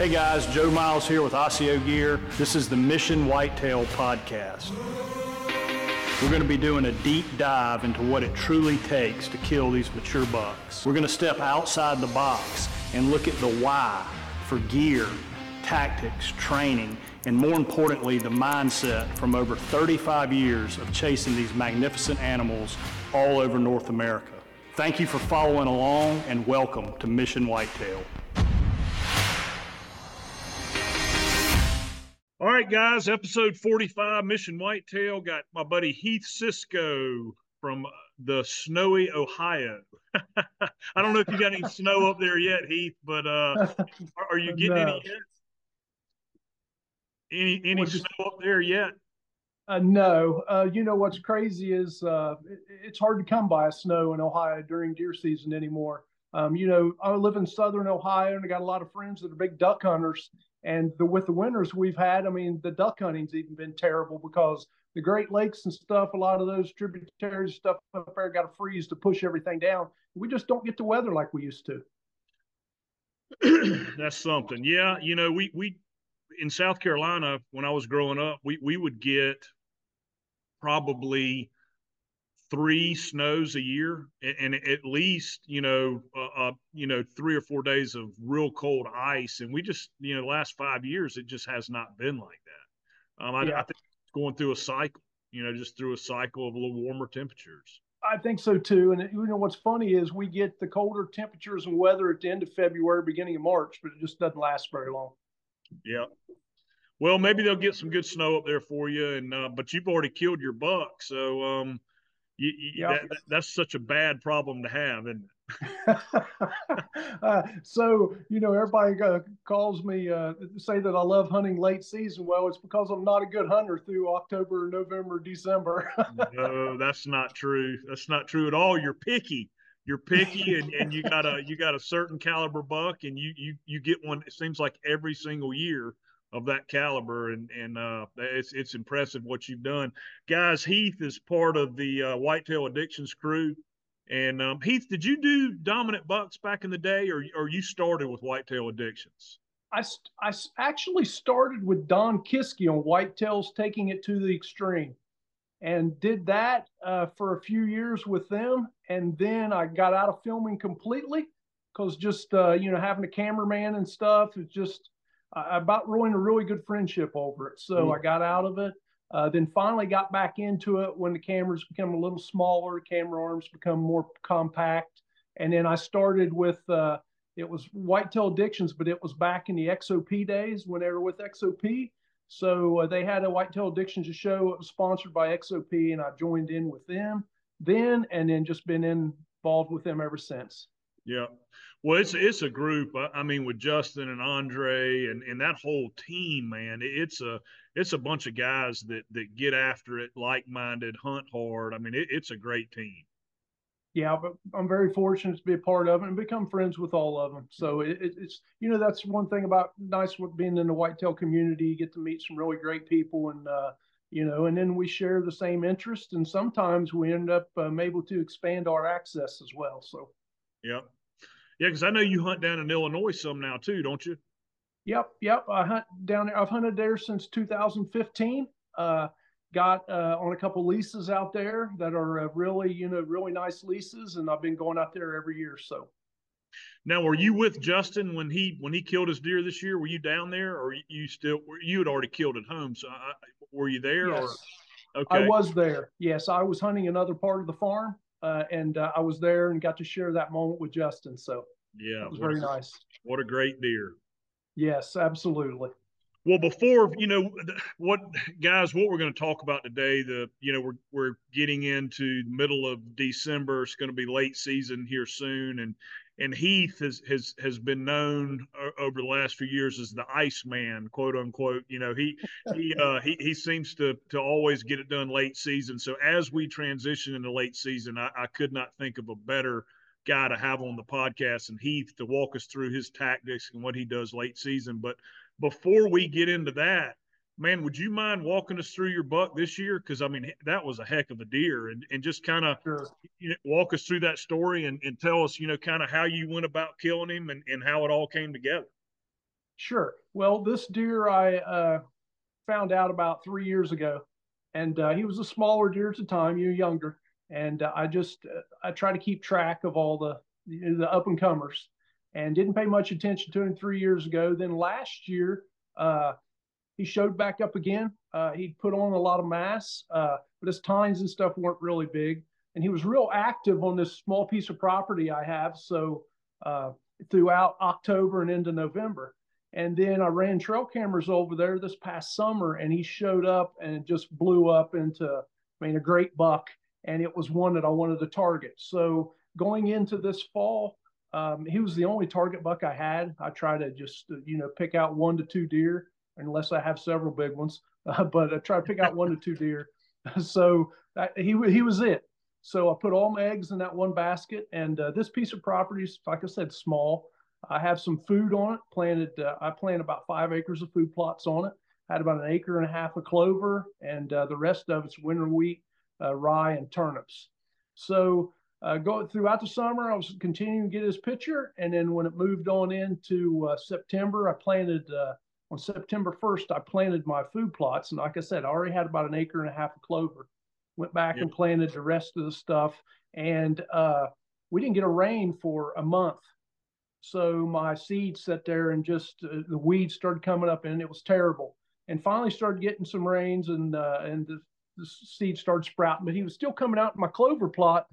Hey guys, Joe Miles here with Osseo Gear. This is the Mission Whitetail Podcast. We're going to be doing a deep dive into what it truly takes to kill these mature bucks. We're going to step outside the box and look at the why for gear, tactics, training, and more importantly, the mindset from over 35 years of chasing these magnificent animals all over North America. Thank you for following along and welcome to Mission Whitetail. All right, guys, episode 45, Mission Whitetail. Got my buddy Heath Cisco from the snowy Ohio. I don't know if you got any snow up there yet, Heath, but uh, are you getting no. any yet? Any any snow up there yet? Uh, no. Uh, you know what's crazy is uh, it, it's hard to come by snow in Ohio during deer season anymore. Um, you know, I live in southern Ohio and I got a lot of friends that are big duck hunters and the, with the winters we've had, I mean, the duck hunting's even been terrible because the Great Lakes and stuff, a lot of those tributaries stuff up there got to freeze to push everything down. We just don't get the weather like we used to. That's something. Yeah, you know, we we in South Carolina when I was growing up, we we would get probably three snows a year and, at least you know uh, uh, you know three or four days of real cold ice and we just you know the last five years it just has not been like that um, I, yeah. I think it's going through a cycle you know just through a cycle of a little warmer temperatures I think so too. And you know what's funny is we get the colder temperatures and weather at the end of February, beginning of March, but it just doesn't last very long. Yeah. Well, maybe they'll get some good snow up there for you, and uh, but you've already killed your buck, so um, you, you, yep. that, that's such a bad problem to have, isn't uh, so you know, everybody uh, calls me uh, say that I love hunting late season. Well, it's because I'm not a good hunter through October, November, December. no, that's not true. That's not true at all. You're picky. You're picky, and, and you got a you got a certain caliber buck, and you you you get one. It seems like every single year of that caliber, and and uh, it's it's impressive what you've done, guys. Heath is part of the uh, Whitetail Addictions crew, and um, Heath, did you do dominant bucks back in the day, or or you started with Whitetail Addictions? I, I actually started with Don Kisky on whitetails, taking it to the extreme, and did that uh, for a few years with them, and then I got out of filming completely because just uh, you know having a cameraman and stuff is just I about ruined a really good friendship over it. So mm. I got out of it. Uh, then finally got back into it when the cameras become a little smaller, camera arms become more compact. And then I started with, uh, it was Whitetail Addictions, but it was back in the XOP days when they were with XOP. So uh, they had a Whitetail Addictions show. It was sponsored by XOP, and I joined in with them then, and then just been involved with them ever since. Yeah. Well, it's it's a group. I mean, with Justin and Andre and, and that whole team, man, it's a it's a bunch of guys that that get after it, like minded, hunt hard. I mean, it, it's a great team. Yeah, but I'm very fortunate to be a part of it and become friends with all of them. So it, it's you know that's one thing about nice being in the whitetail community. You get to meet some really great people and. uh you know, and then we share the same interest, and sometimes we end up um, able to expand our access as well. So, yeah, yeah, because I know you hunt down in Illinois some now too, don't you? Yep, yep. I hunt down there. I've hunted there since 2015. Uh, got uh, on a couple leases out there that are uh, really, you know, really nice leases, and I've been going out there every year. So. Now, were you with Justin when he when he killed his deer this year? Were you down there, or you still were, you had already killed at home? So, I, were you there? Yes. Or okay, I was there. Yes, I was hunting another part of the farm, uh, and uh, I was there and got to share that moment with Justin. So yeah, it was very a, nice. What a great deer. Yes, absolutely. Well, before you know what, guys, what we're going to talk about today, the you know we're we're getting into middle of December. It's going to be late season here soon, and and Heath has has has been known over the last few years as the Iceman, quote unquote. You know, he he uh, he he seems to to always get it done late season. So as we transition into late season, I, I could not think of a better guy to have on the podcast and Heath to walk us through his tactics and what he does late season. But before we get into that, man, would you mind walking us through your buck this year? Because I mean, that was a heck of a deer, and, and just kind of sure. you know, walk us through that story and, and tell us, you know, kind of how you went about killing him and, and how it all came together. Sure. Well, this deer I uh, found out about three years ago, and uh, he was a smaller deer at the time. You're younger, and uh, I just uh, I try to keep track of all the the up and comers, and didn't pay much attention to him three years ago. Then last year, uh, he showed back up again. Uh, he'd put on a lot of mass, uh, but his tines and stuff weren't really big. And he was real active on this small piece of property I have. So uh, throughout October and into November. And then I ran trail cameras over there this past summer, and he showed up and just blew up into, I mean, a great buck. And it was one that I wanted to target. So going into this fall, um, he was the only target buck I had. I try to just, you know, pick out one to two deer, unless I have several big ones. Uh, but I try to pick out one to two deer. so that, he he was it. So I put all my eggs in that one basket. And uh, this piece of property is, like I said, small. I have some food on it. Planted. Uh, I planted about five acres of food plots on it. I Had about an acre and a half of clover, and uh, the rest of it's winter wheat, uh, rye, and turnips. So uh, go throughout the summer, I was continuing to get his picture, and then when it moved on into September, I planted on September 1st. I planted my food plots, and like I said, I already had about an acre and a half of clover. Went back yep. and planted the rest of the stuff, and uh, we didn't get a rain for a month. So my seeds sat there, and just uh, the weeds started coming up, and it was terrible. And finally, started getting some rains, and uh, and the, the seeds started sprouting. But he was still coming out in my clover plot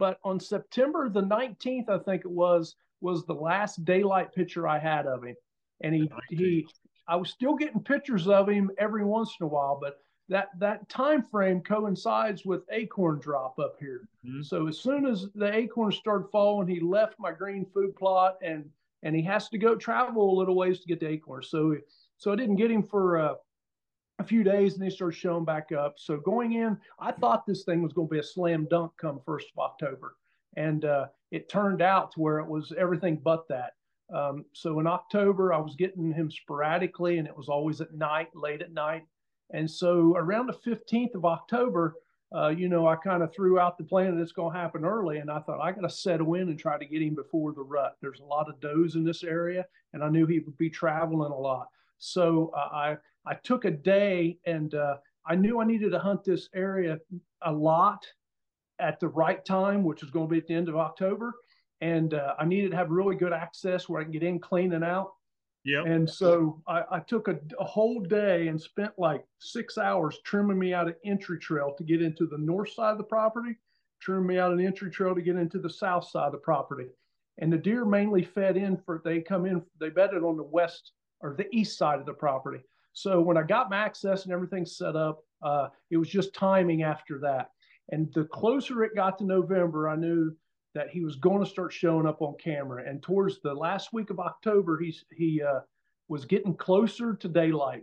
but on September the 19th, I think it was, was the last daylight picture I had of him. And he, he, I was still getting pictures of him every once in a while, but that that time frame coincides with acorn drop up here. Mm-hmm. So as soon as the acorns started falling, he left my green food plot and and he has to go travel a little ways to get the acorns. So so I didn't get him for uh, a few days and they started showing back up. So going in, I thought this thing was going to be a slam dunk come first of October, and uh, it turned out to where it was everything but that. Um, so in October, I was getting him sporadically, and it was always at night, late at night. And so around the 15th of October, uh, you know, I kind of threw out the plan that it's going to happen early, and I thought I got to settle in and try to get him before the rut. There's a lot of does in this area, and I knew he would be traveling a lot. So uh, I I took a day and uh, I knew I needed to hunt this area a lot at the right time, which was going to be at the end of October. And uh, I needed to have really good access where I can get in clean and out. Yeah. And so I, I took a, a, whole day and spent like six hours trimming me out an entry trail to get into the north side of the property, trimming me out an entry trail to get into the south side of the property. And the deer mainly fed in for, they come in, they bedded on the west or the east side of the property. So when I got my access and everything set up, uh, it was just timing after that. And the closer it got to November, I knew that he was going to start showing up on camera. And towards the last week of October, he's, he uh, was getting closer to daylight.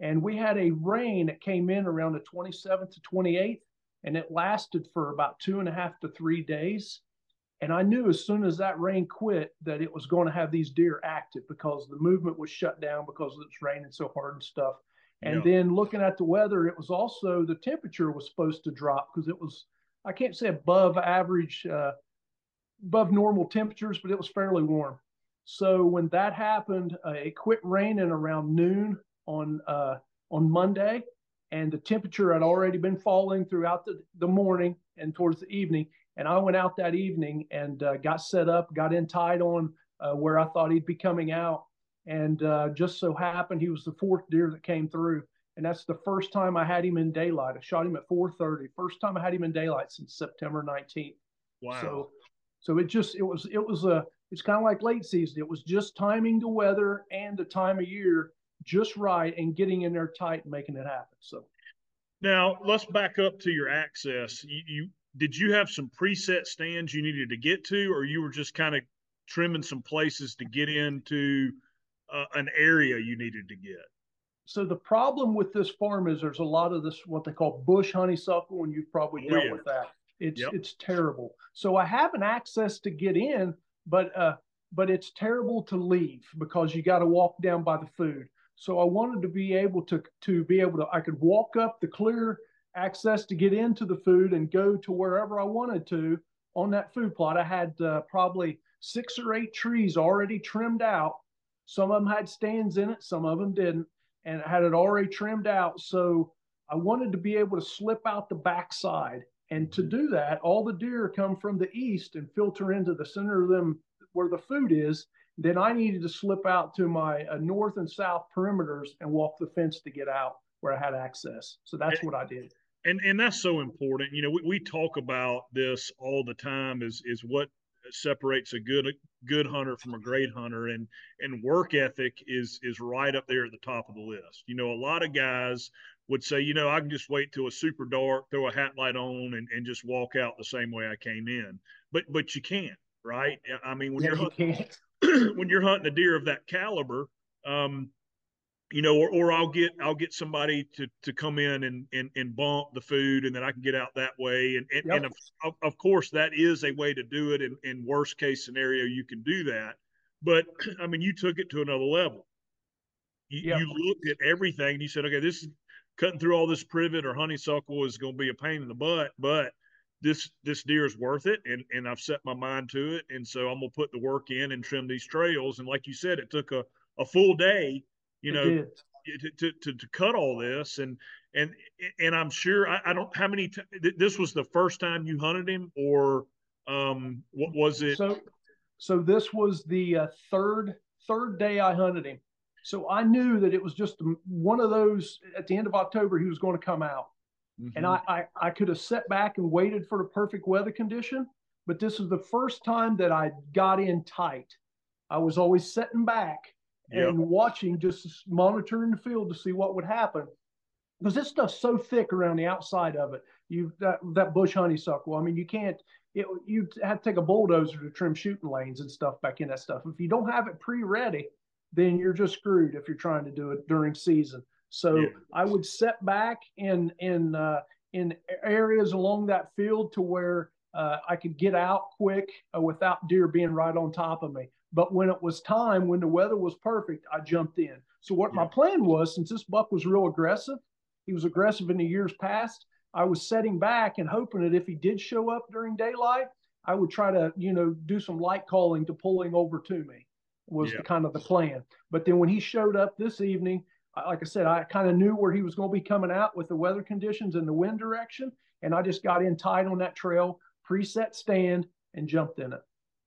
And we had a rain that came in around the 27th to 28th, and it lasted for about two and a half to three days. And I knew as soon as that rain quit that it was going to have these deer active because the movement was shut down because it was raining so hard and stuff. And yeah. then looking at the weather, it was also the temperature was supposed to drop because it was, I can't say above average, uh, above normal temperatures, but it was fairly warm. So when that happened, uh, it quit raining around noon on uh, on Monday, and the temperature had already been falling throughout the, the morning and towards the evening. And I went out that evening and uh, got set up, got in tight on uh, where I thought he'd be coming out. And uh, just so happened he was the fourth deer that came through. And that's the first time I had him in daylight. I shot him at 4:30. First time I had him in daylight since September 19th. Wow. So, so it just it was it was a it's kind of like late season. It was just timing the weather and the time of year just right and getting in there tight and making it happen. So now let's back up to your access. You, you did you have some preset stands you needed to get to, or you were just kind of trimming some places to get into uh, an area you needed to get? So the problem with this farm is there's a lot of this what they call bush honeysuckle, and you've probably oh, dealt yeah. with that. It's yep. it's terrible. So I have an access to get in, but uh, but it's terrible to leave because you got to walk down by the food. So I wanted to be able to to be able to I could walk up the clear access to get into the food and go to wherever I wanted to on that food plot. I had uh, probably six or eight trees already trimmed out Some of them had stands in it, some of them didn't, and had it already trimmed out. So I wanted to be able to slip out the backside. And to do that, all the deer come from the east and filter into the center of them where the food is. Then I needed to slip out to my uh, north and south perimeters and walk the fence to get out where I had access. So that's what I did. And and that's so important. You know, we, we talk about this all the time is is what separates a good a good hunter from a great hunter and and work ethic is is right up there at the top of the list. You know, a lot of guys would say, you know, I can just wait till it's super dark, throw a hat light on, and, and just walk out the same way I came in. But but you can't, right? I mean, when yeah, you're hunting, you when you're hunting a deer of that caliber, um, you know, or, or I'll get I'll get somebody to to come in and and, and bump the food, and then I can get out that way. And and, yep. and of, of course, that is a way to do it. In, in worst case scenario, you can do that. But I mean, you took it to another level. You, yep. you looked at everything and you said, okay, this is cutting through all this privet or honeysuckle is going to be a pain in the butt, but this this deer is worth it and and I've set my mind to it. And so I'm gonna put the work in and trim these trails. And like you said it took a, a full day you know to, to, to, to, cut all this. And and and I'm sure I, I don't how many t- this was the first time you hunted him or um what was it? So so this was the uh, third third day I hunted him so I knew that it was just one of those at the end of October, he was going to come out. Mm-hmm. And I, I, I could have sat back and waited for the perfect weather condition, but this was the first time that I got in tight. I was always sitting back yep. and watching, just monitoring the field to see what would happen. Because this stuff's so thick around the outside of it. You that that bush honeysuckle. I mean, you can't. It, you have to take a bulldozer to trim shooting lanes and stuff back in that stuff. If you don't have it pre-ready, then you're just screwed if you're trying to do it during season. So yeah. I would set back in in uh, in areas along that field to where uh, I could get out quick uh, without deer being right on top of me. But when it was time, when the weather was perfect, I jumped in. So what yeah. my plan was, since this buck was real aggressive, he was aggressive in the years past. I was setting back and hoping that if he did show up during daylight, I would try to, you know, do some light calling to pull him over to me was yeah. the kind of the plan. But then when he showed up this evening, like I said, I kind of knew where he was going to be coming out with the weather conditions and the wind direction, and I just got in tight on that trail, preset stand, and jumped in it.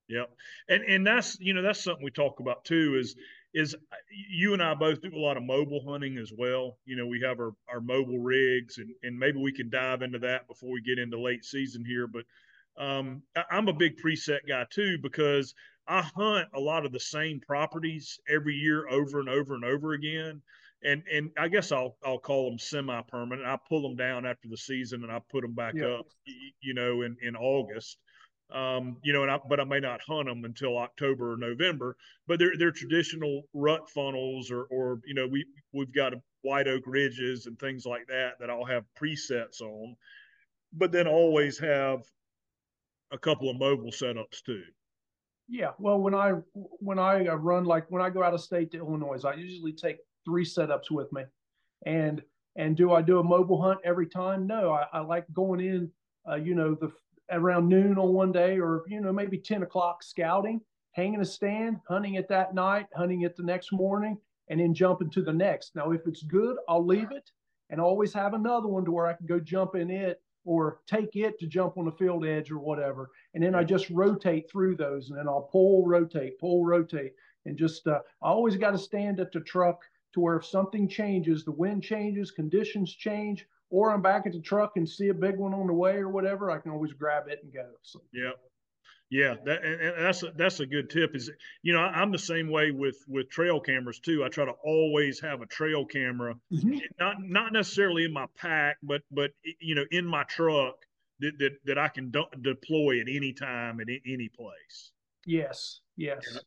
Yep, and and that's you know that's something we talk about too is is you and I both do a lot of mobile hunting as well. You know, we have our, our mobile rigs, and, and maybe we can dive into that before we get into late season here. But um, I'm a big preset guy too because I hunt a lot of the same properties every year over and over and over again. And and I guess I'll I'll call them semi permanent. I pull them down after the season and I put them back yeah. up, you know, in in August. Um, you know, and I, but I may not hunt them until October or November. But they're they're traditional rut funnels, or or you know, we we've got white oak ridges and things like that that I'll have presets on. But then always have a couple of mobile setups too. Yeah, well, when I when I uh, run like when I go out of state to Illinois, I usually take three setups with me, and and do I do a mobile hunt every time? No, I, I like going in, uh, you know, the around noon on one day, or you know maybe ten o'clock scouting, hanging a stand, hunting it that night, hunting it the next morning, and then jumping to the next. Now, if it's good, I'll leave it, and always have another one to where I can go jump in it or take it to jump on the field edge or whatever. And then I just rotate through those and then I'll pull, rotate, pull, rotate. And just, uh, I always got to stand at the truck to where if something changes, the wind changes, conditions change, or I'm back at the truck and see a big one on the way or whatever, I can always grab it and go. So, yeah. Yeah, that and that's a, that's a good tip. Is you know I'm the same way with with trail cameras too. I try to always have a trail camera, mm-hmm. not not necessarily in my pack, but but you know in my truck that that, that I can deploy at any time at any place. Yes, yes. Yeah.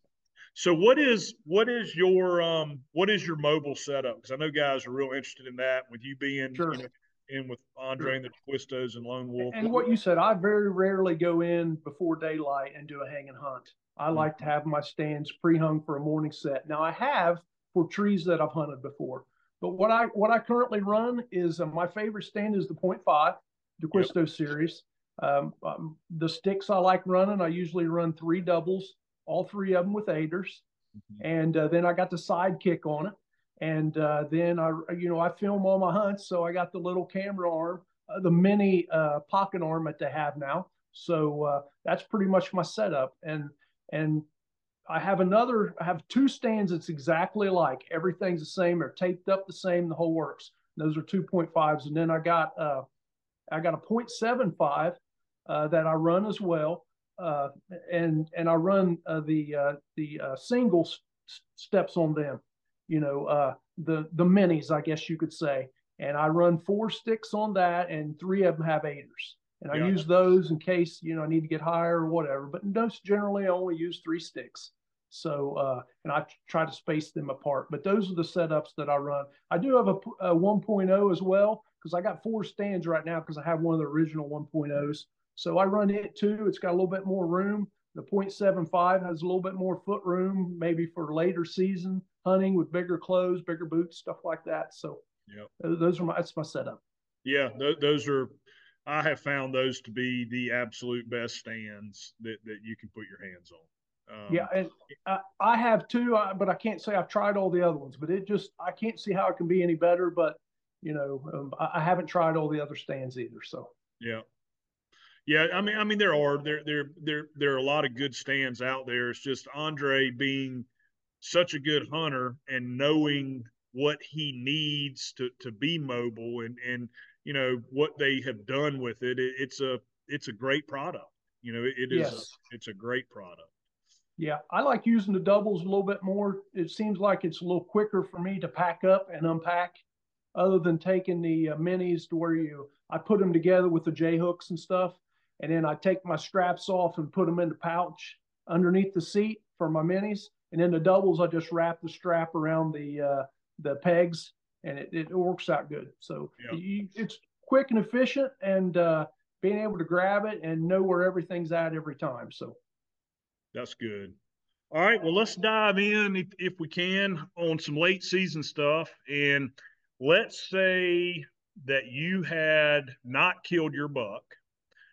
So what is what is your um what is your mobile setup? Because I know guys are real interested in that. With you being sure. you know, in with Andre and the Twistos and Lone Wolf. And what you said, I very rarely go in before daylight and do a hang and hunt. I mm-hmm. like to have my stands pre-hung for a morning set. Now I have for trees that I've hunted before, but what I what I currently run is uh, my favorite stand is the Point Five, D'Acquisto yep. series. Um, um, the sticks I like running, I usually run three doubles, all three of them with aiders. mm-hmm. and uh, then I got the sidekick on it, and uh, then I, you know, I film all my hunts, so I got the little camera arm, uh, the mini uh, pocket arm that they have now. So uh, that's pretty much my setup, and and I have another, I have two stands that's exactly like Everything's the same. They're taped up the same. The whole works. Those are 2.5s, and then I got uh, I got a 0.75 uh, that I run as well, uh, and and I run uh, the uh, the single steps on them. You know, uh, the the minis, I guess you could say. And I run four sticks on that, and three of them have aiders. And I yeah. use those in case you know I need to get higher or whatever. But most generally, I only use three sticks. So, uh, and I try to space them apart. But those are the setups that I run. I do have a, a 1.0 as well because I got four stands right now because I have one of the original 1.0s. So I run it too. It's got a little bit more room. The 0.75 has a little bit more foot room, maybe for later season hunting with bigger clothes, bigger boots, stuff like that. So, yeah, those are my that's my setup. Yeah, th- those are. I have found those to be the absolute best stands that that you can put your hands on. Um, yeah, and I, I have too, but I can't say I've tried all the other ones. But it just I can't see how it can be any better. But you know, um, I, I, haven't tried all the other stands either. So yeah, yeah. I mean, I mean, there are there there there there are a lot of good stands out there. It's just Andre being such a good hunter and knowing what he needs to to be mobile and and you know what they have done with it. it it's a it's a great product. You know, it, it is yes. a, it's a great product. Yeah, I like using the doubles a little bit more. It seems like it's a little quicker for me to pack up and unpack, other than taking the uh, minis to where you I put them together with the J hooks and stuff, and then I take my straps off and put them in the pouch underneath the seat for my minis, and then the doubles I just wrap the strap around the uh, the pegs, and it, it works out good. So yeah. you, it's quick and efficient, and uh, being able to grab it and know where everything's at every time. So that's good. All right, well, let's dive in if, if we can on some late season stuff. And let's say that you had not killed your buck,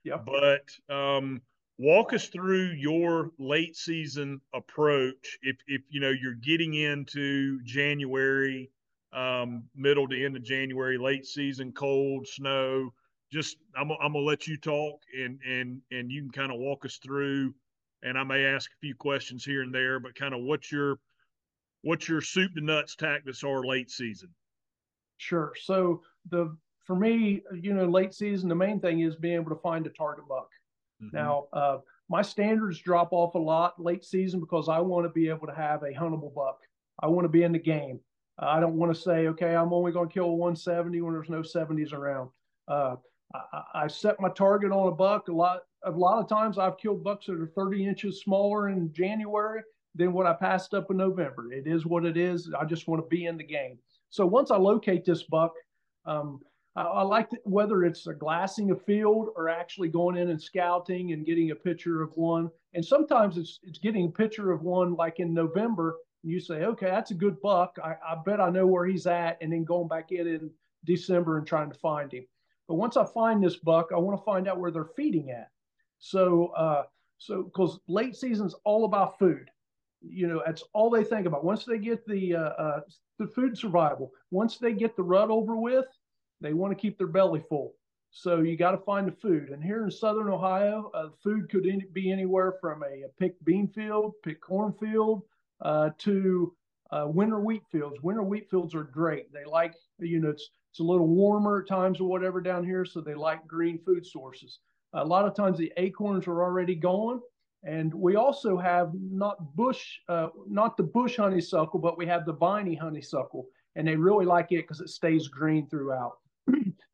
yeah. but um, walk us through your late season approach. If, if you know you're getting into January, um, middle to end of January, late season, cold, snow. Just I'm, I'm gonna let you talk and and and you can kind of walk us through and I may ask a few questions here and there, but kind of what's your what's your soup to nuts tactics are late season? Sure. So the for me, you know, late season, the main thing is being able to find a target buck. Mm-hmm. Now, uh, my standards drop off a lot late season because I want to be able to have a huntable buck. I want to be in the game. Uh, I don't want to say, okay, I'm only going to kill a 170 when there's no 70s around. Uh, I, I, set my target on a buck a lot a lot of times I've killed bucks that are 30 inches smaller in January than what I passed up in November. It is what it is. I just want to be in the game. So once I locate this buck, um, I, like to, whether it's a glassing a field or actually going in and scouting and getting a picture of one. And sometimes it's it's getting a picture of one like in November. And you say, okay, that's a good buck. I, I bet I know where he's at, and then going back in in December and trying to find him. But once I find this buck, I want to find out where they're feeding at. So, uh, so because late season's all about food, you know, that's all they think about. Once they get the uh, uh, the food survival, once they get the rut over with, they want to keep their belly full. So you got to find the food. And here in Southern Ohio, uh, food could be anywhere from a, a picked bean field, picked cornfield, uh, to uh, winter wheat fields. Winter wheat fields are great. They like, you know, it's it's a little warmer at times or whatever down here, so they like green food sources. A lot of times the acorns are already gone. And we also have not bush, uh, not the bush honeysuckle, but we have the viney honeysuckle. And they really like it because it stays green throughout.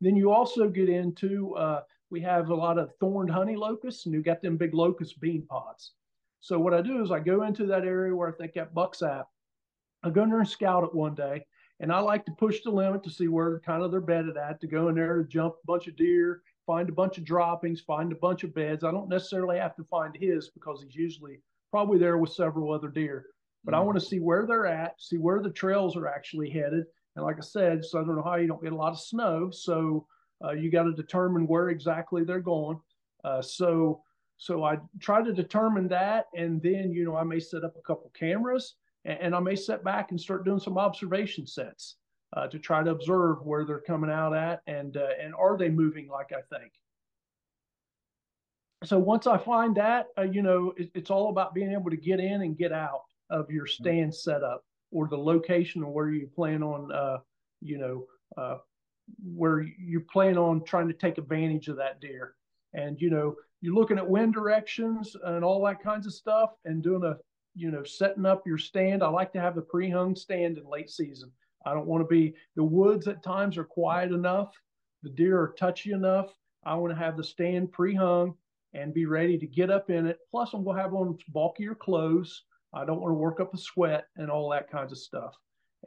Then you also get into, uh, we have a lot of thorned honey locusts, and you got them big locust bean pods. So what I do is I go into that area where I think that buck's at. I go in there and scout it one day, and I like to push the limit to see where kind of they're bedded at, to go in there to jump a bunch of deer, find a bunch of droppings, find a bunch of beds. I don't necessarily have to find his because he's usually probably there with several other deer. But mm-hmm. I want to see where they're at, see where the trails are actually headed. And like I said, Southern Ohio, you don't get a lot of snow, so uh, you got to determine where exactly they're going. Uh, so, so I try to determine that, and then you know I may set up a couple cameras, and, and I may sit back and start doing some observation sets uh, to try to observe where they're coming out at and uh, and are they moving like I think. So once I find that, uh, you know, it, it's all about being able to get in and get out of your mm-hmm. stand setup or the location or where you plan on, uh, you know, uh, where you plan on trying to take advantage of that deer. And you know, you're looking at wind directions and all that kinds of stuff, and doing a, you know, setting up your stand. I like to have the pre-hung stand in late season. I don't want to be the woods at times are quiet enough, the deer are touchy enough. I want to have the stand pre-hung and be ready to get up in it. Plus, I'm going to have on bulkier clothes. I don't want to work up a sweat and all that kinds of stuff.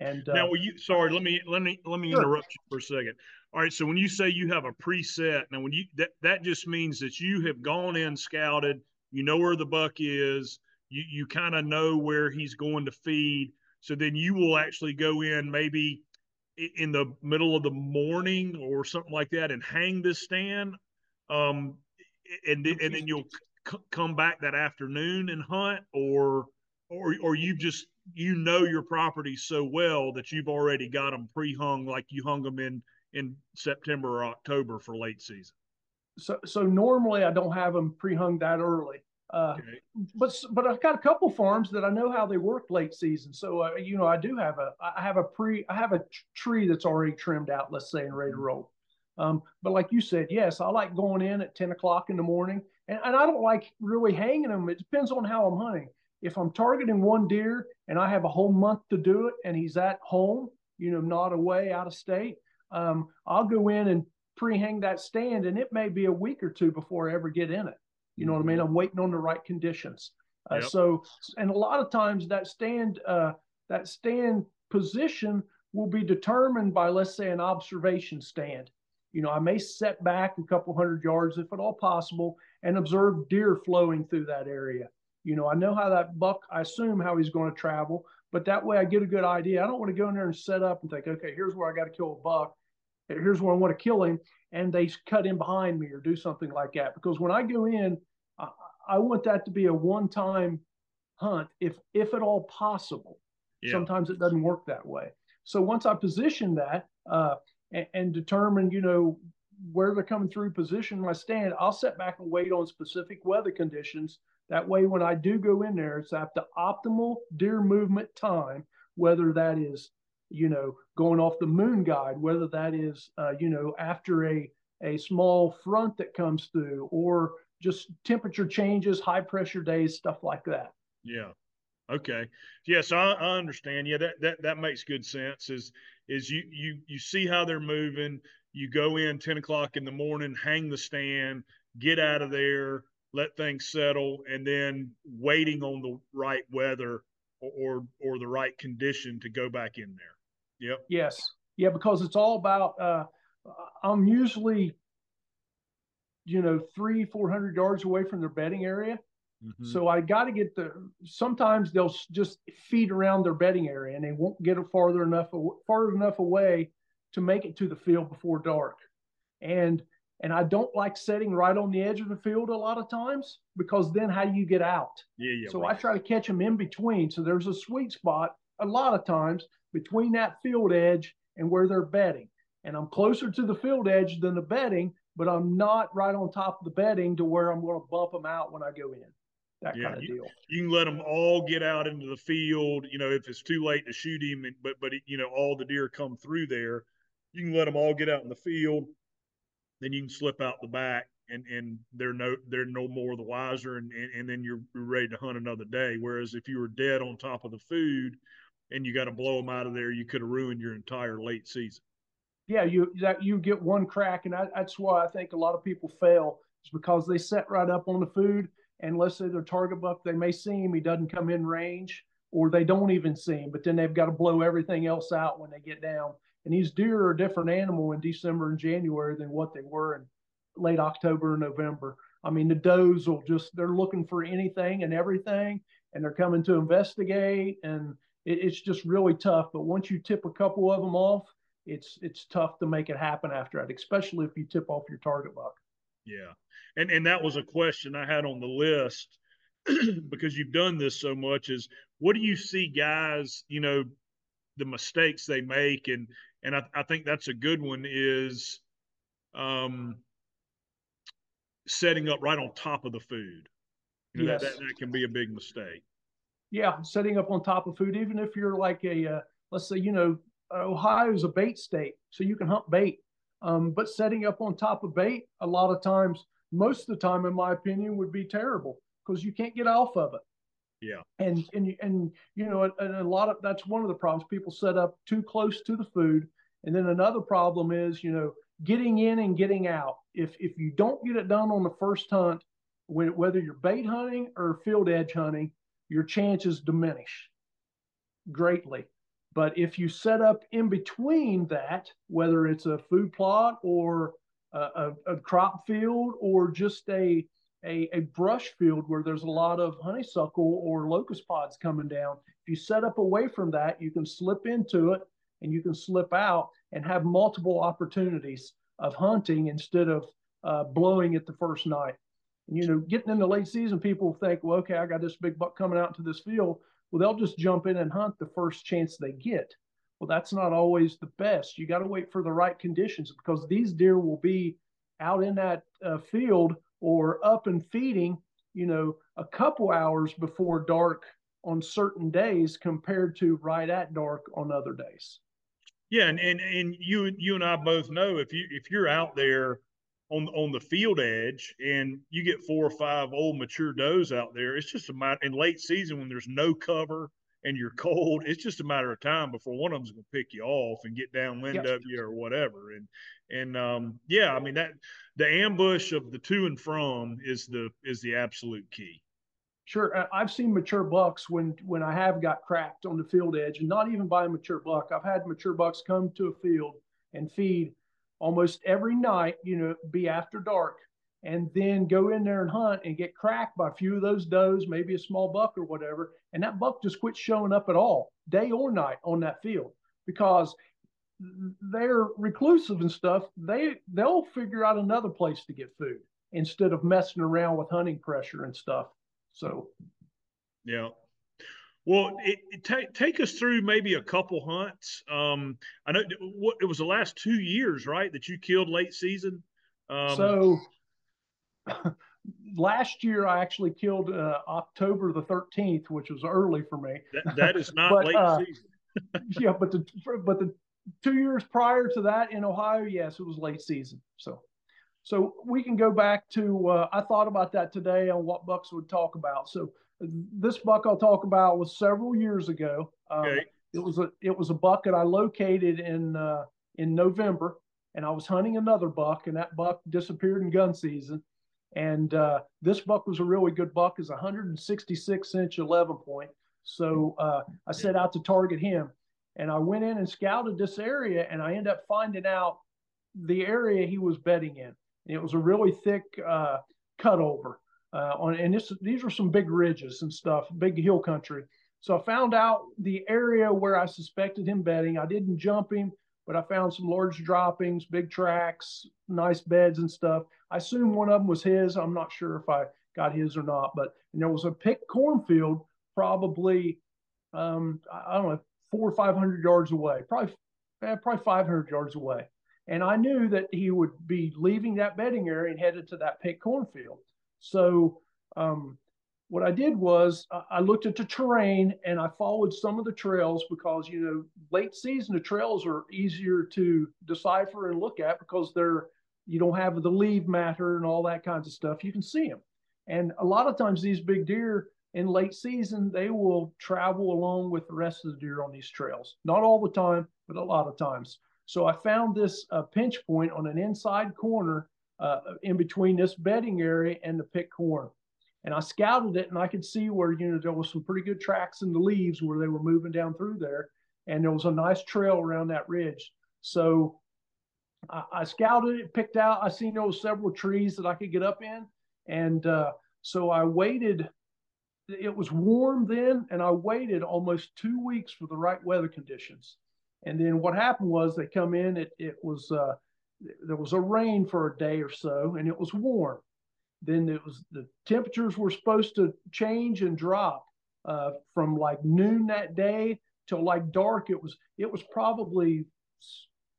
And uh, now, will you? Sorry, let me let me let me sure. interrupt you for a second. All right, so when you say you have a preset, now when you that that just means that you have gone in, scouted, you know where the buck is, you you kind of know where he's going to feed. So then you will actually go in maybe in the middle of the morning or something like that and hang this stand. Um, and then, and then you'll c- come back that afternoon and hunt or or or you just you know your property so well that you've already got them pre-hung like you hung them in in September or October for late season. So so normally I don't have them pre-hung that early. Uh, okay. but but I've got a couple farms that I know how they work late season. So uh, you know I do have a I have a pre I have a tree that's already trimmed out, let's say, and ready to roll. Um, but like you said, yes, I like going in at 10 o'clock in the morning. And, and I don't like really hanging them. It depends on how I'm hunting. If I'm targeting one deer and I have a whole month to do it and he's at home, you know, not away out of state, um, I'll go in and pre-hang that stand and it may be a week or two before I ever get in it. You know what I mean? I'm waiting on the right conditions. Uh, yep. So, and a lot of times that stand, uh, that stand position will be determined by, let's say, an observation stand. You know, I may set back a couple hundred yards, if at all possible, and observe deer flowing through that area. You know, I know how that buck, I assume how he's going to travel, but that way I get a good idea. I don't want to go in there and set up and think, okay, here's where I got to kill a buck. Here's where I want to kill him. And they cut in behind me or do something like that. Because when I go in, I, I want that to be a one time hunt, if, if at all possible. Yeah. Sometimes it doesn't work that way. So once I position that, uh, and, and determine, you know, where they're coming through, position my stand. I'll set back and wait on specific weather conditions. That way, when I do go in there, it's at the optimal deer movement time, whether that is, you know, going off the moon guide, whether that is, uh, you know, after a a small front that comes through, or just temperature changes, high pressure days, stuff like that. Yeah. Okay. Yes, I, I understand. Yeah, that, that that makes good sense. Is is you you you see how they're moving. You go in 10 o'clock in the morning, hang the stand, get out of there, let things settle, and then waiting on the right weather or or, or the right condition to go back in there. Yep. Yes. Yeah, because it's all about. Uh, I'm usually, you know, three, four hundred yards away from their bedding area. Mm-hmm. So I got to get the. Sometimes they'll just feed around their bedding area, and they won't get it farther enough far enough away to make it to the field before dark. And and I don't like setting right on the edge of the field a lot of times because then how do you get out? Yeah, yeah. So right. I try to catch them in between. So there's a sweet spot a lot of times between that field edge and where they're bedding. And I'm closer to the field edge than the bedding, but I'm not right on top of the bedding to where I'm going to bump them out when I go in that yeah, kind of you, deal. You can let them all get out into the field. You know, if it's too late to shoot him, and, but but you know all the deer come through there, you can let them all get out in the field. Then you can slip out the back, and and they're no they're no more the wiser, and and, and then you're ready to hunt another day. Whereas if you were dead on top of the food, and you got to blow them out of there, you could have ruined your entire late season. Yeah, you that you get one crack, and I, that's why I think a lot of people fail is because they set right up on the food and let's say their target buck, they may see him, he doesn't come in range, or they don't even see him, but then they've got to blow everything else out when they get down. And these deer are a different animal in December and January than what they were in late October and November. I mean, the does will just, they're looking for anything and everything, and they're coming to investigate. And it, it's just really tough. But once you tip a couple of them off, it's it's tough to make it happen after that, especially if you tip off your target buck. Yeah, and and that was a question I had on the list because you've done this so much is what do you see guys, you know, the mistakes they make and and I, I think that's a good one is um setting up right on top of the food. You know, yes. that, that, can be a big mistake. Yeah, setting up on top of food, even if you're like a uh, let's say, you know, Ohio is a bait state, so you can hunt bait. Um, but setting up on top of bait, a lot of times, most of the time, in my opinion, would be terrible because you can't get off of it. Yeah. And and and you know, and a lot of that's one of the problems. People set up too close to the food, and then another problem is, you know, getting in and getting out. If if you don't get it done on the first hunt, when whether you're bait hunting or field edge hunting, your chances diminish greatly. But if you set up in between that, whether it's a food plot or a, a, a crop field or just a, a, a brush field where there's a lot of honeysuckle or locust pods coming down, if you set up away from that, you can slip into it and you can slip out and have multiple opportunities of hunting instead of uh, blowing it the first night. And, you know, getting in the late season, people think, well, okay, I got this big buck coming out to this field. Well, they'll just jump in and hunt the first chance they get. Well, that's not always the best. You got to wait for the right conditions because these deer will be out in that uh, field or up and feeding, you know, a couple hours before dark on certain days compared to right at dark on other days. Yeah, and, and and you you and I both know if you if you're out there on on the field edge and you get four or five old mature does out there, it's just a matter in late season when there's no cover and you're cold, it's just a matter of time before one of them's gonna pick you off and get downwind yep. of you or whatever. And and um, yeah, I mean that the ambush of the to and from is the is the absolute key. Sure, I've seen mature bucks when when I have got cracked on the field edge, and not even by a mature buck. I've had mature bucks come to a field and feed almost every night, you know, be after dark, and then go in there and hunt and get cracked by a few of those does, maybe a small buck or whatever, and that buck just quits showing up at all, day or night on that field, because they're reclusive and stuff. They they'll figure out another place to get food instead of messing around with hunting pressure and stuff. So, yeah, well, it, it take take us through maybe a couple hunts. Um, I know what it was the last two years, right? That you killed late season. Um, so last year I actually killed uh, October the thirteenth, which was early for me. that, that is not but, late uh, season. yeah, but the but the two years prior to that in Ohio, yes, it was late season. So. So we can go back to. Uh, I thought about that today on what Bucks would talk about. So this buck I'll talk about was several years ago. Um, okay. It was a it was a buck that I located in uh, in November, and I was hunting another buck, and that buck disappeared in gun season. And uh, this buck was a really good buck, is 166 inch 11 point. So uh, I set out to target him, and I went in and scouted this area, and I ended up finding out the area he was bedding in. And it was a really thick uh, cutover uh, on, and this, these were some big ridges and stuff, big hill country. So I found out the area where I suspected him bedding. I didn't jump him, but I found some large droppings, big tracks, nice beds and stuff. I assume one of them was his. I'm not sure if I got his or not, but there was a pick cornfield probably, um, I don't know, four or 500 yards away, probably, eh, probably 500 yards away. And I knew that he would be leaving that bedding area and headed to that picked cornfield. So um, what I did was I looked at the terrain and I followed some of the trails because you know late season the trails are easier to decipher and look at because they're you don't have the leaf matter and all that kinds of stuff. You can see them, and a lot of times these big deer in late season they will travel along with the rest of the deer on these trails. Not all the time, but a lot of times. So I found this uh, pinch point on an inside corner uh, in between this bedding area and the pick corn. And I scouted it and I could see where, you know, there was some pretty good tracks in the leaves where they were moving down through there. And there was a nice trail around that ridge. So I, I scouted it, picked out, I seen there was several trees that I could get up in. And uh, so I waited. It was warm then, and I waited almost two weeks for the right weather conditions. And then what happened was they come in, it, it was uh, there was a rain for a day or so and it was warm. Then it was the temperatures were supposed to change and drop uh, from like noon that day till like dark. It was it was probably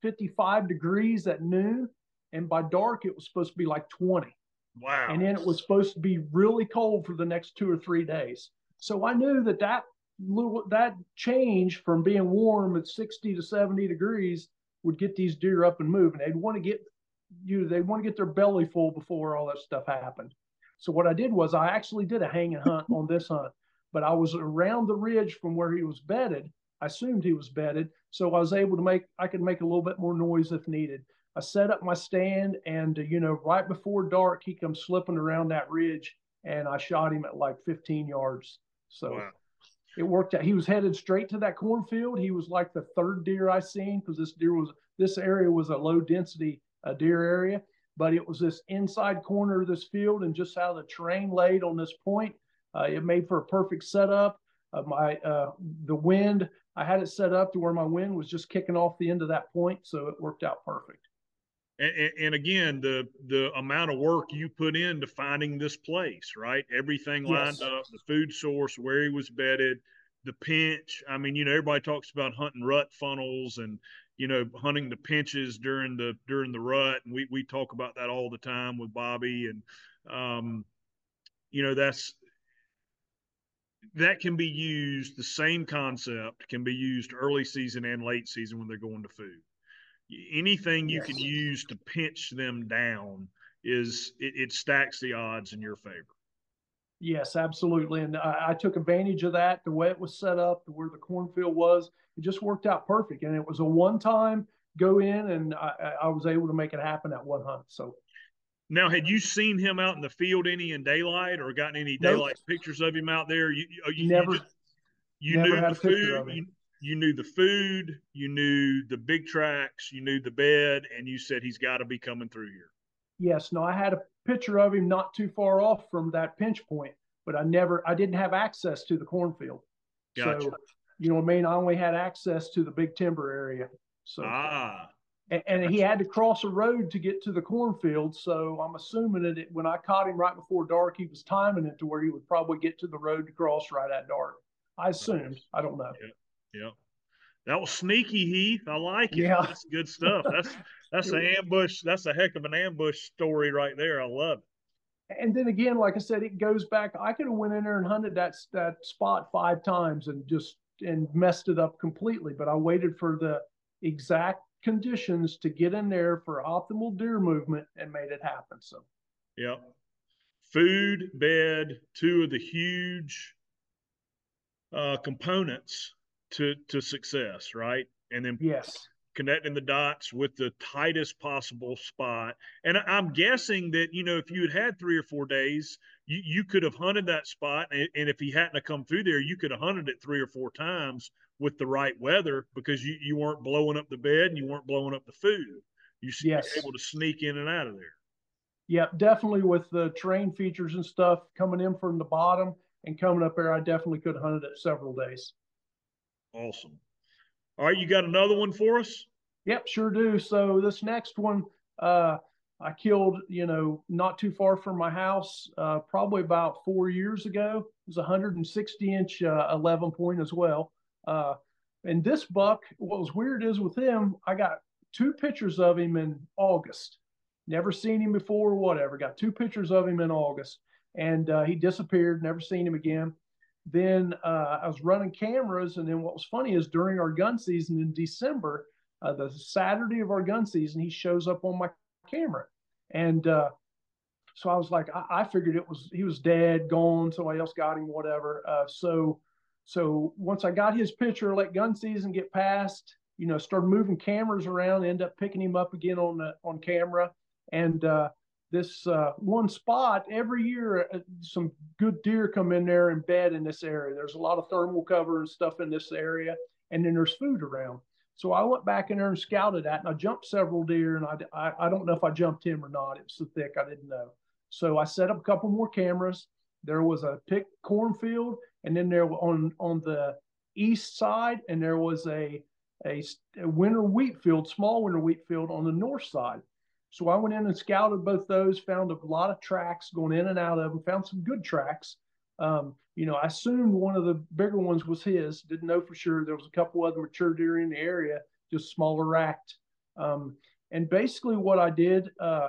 55 degrees at noon, and by dark it was supposed to be like 20. Wow. And then it was supposed to be really cold for the next two or three days. So I knew that that little that change from being warm at 60 to 70 degrees would get these deer up and moving. They'd want to get you they want to get their belly full before all that stuff happened. So what I did was I actually did a hanging hunt on this hunt, but I was around the ridge from where he was bedded. I assumed he was bedded, so I was able to make I could make a little bit more noise if needed. I set up my stand, and uh, you know, right before dark, he comes slipping around that ridge, and I shot him at like 15 yards. So wow. it worked out. He was headed straight to that cornfield. He was like the third deer I seen because this deer was this area was a low density uh, deer area, but it was this inside corner of this field, and just how the terrain laid on this point, uh, it made for a perfect setup. Uh, my uh, the wind I had it set up to where my wind was just kicking off the end of that point, so it worked out perfect. And, and, again, the the amount of work you put into finding this place, right? Everything lined yes. up, the food source, where he was bedded, the pinch. I mean, you know, everybody talks about hunting rut funnels and you know hunting the pinches during the during the rut, and we we talk about that all the time with Bobby, and um, you know that's that can be used. The same concept can be used early season and late season when they're going to food anything you yes. can use to pinch them down is it, it, stacks the odds in your favor. Yes, absolutely. And I, I, took advantage of that. The way it was set up, the where the cornfield was, it just worked out perfect. And it was a one time go in, and I, I was able to make it happen at one hunt. So now, had you seen him out in the field any in daylight or gotten any daylight nope. pictures of him out there? You, you never, you, just, you never knew the food. You, you knew the food, you knew the big tracks, you knew the bed, and you said he's got to be coming through here. Yes. No, I had a picture of him not too far off from that pinch point, but I never, I didn't have access to the cornfield. Gotcha. So, you know what I mean? I only had access to the big timber area. So, ah. And, and he had to cross a road to get to the cornfield. So I'm assuming that it, when I caught him right before dark, he was timing it to where he would probably get to the road to cross right at dark. I assumed. I don't know. Yeah. Yeah. That was sneaky, Heath. I like it. Yeah. That's good stuff. That's that's an ambush. That's a heck of an ambush story right there. I love it. And then again, like I said, it goes back. I could have went in there and hunted that that spot five times and just and messed it up completely. But I waited for the exact conditions to get in there for optimal deer movement and made it happen. So, yeah, food, bed, two of the huge uh, components to to success, right? And then yes, connecting the dots with the tightest possible spot. And I'm guessing that you know if you had had three or four days, you you could have hunted that spot, and, and if he hadn't have come through there, you could have hunted it three or four times with the right weather because you you weren't blowing up the bed and you weren't blowing up the food. You yes. able to sneak in and out of there. Yep, definitely with the terrain features and stuff coming in from the bottom and coming up there, I definitely could have hunted it several days. Awesome. All right, you got another one for us? Yep, sure do. So this next one, uh, I killed, you know, not too far from my house, uh, probably about four years ago. It was a 160 inch uh, 11 point as well. Uh, and this buck, what was weird is with him, I got two pictures of him in August. Never seen him before, whatever. Got two pictures of him in August, and uh, he disappeared. Never seen him again then uh, I was running cameras. And then what was funny is during our gun season in December, uh, the Saturday of our gun season, he shows up on my camera. And uh, so I was like, I, I, figured it was, he was dead, gone, somebody else got him, whatever. Uh, so, so once I got his picture, let gun season get past, you know, started moving cameras around, end up picking him up again on the, on camera. And, uh, this uh, one spot every year uh, some good deer come in there and bed in this area. There's a lot of thermal cover and stuff in this area and then there's food around. So i went back in there and scouted that and i jumped several deer and i i, I don't know if i jumped him or not. It was so thick i didn't know. So i set up a couple more cameras. There was a picked cornfield and then there on on the east side and there was a a, a winter wheat field small winter wheat field on the north side So I went in and scouted both those, found a lot of tracks going in and out of them, found some good tracks. Um, you know, I assumed one of the bigger ones was his. Didn't know for sure. There was a couple other mature deer in the area, just smaller racked. Um, and basically, what I did, uh,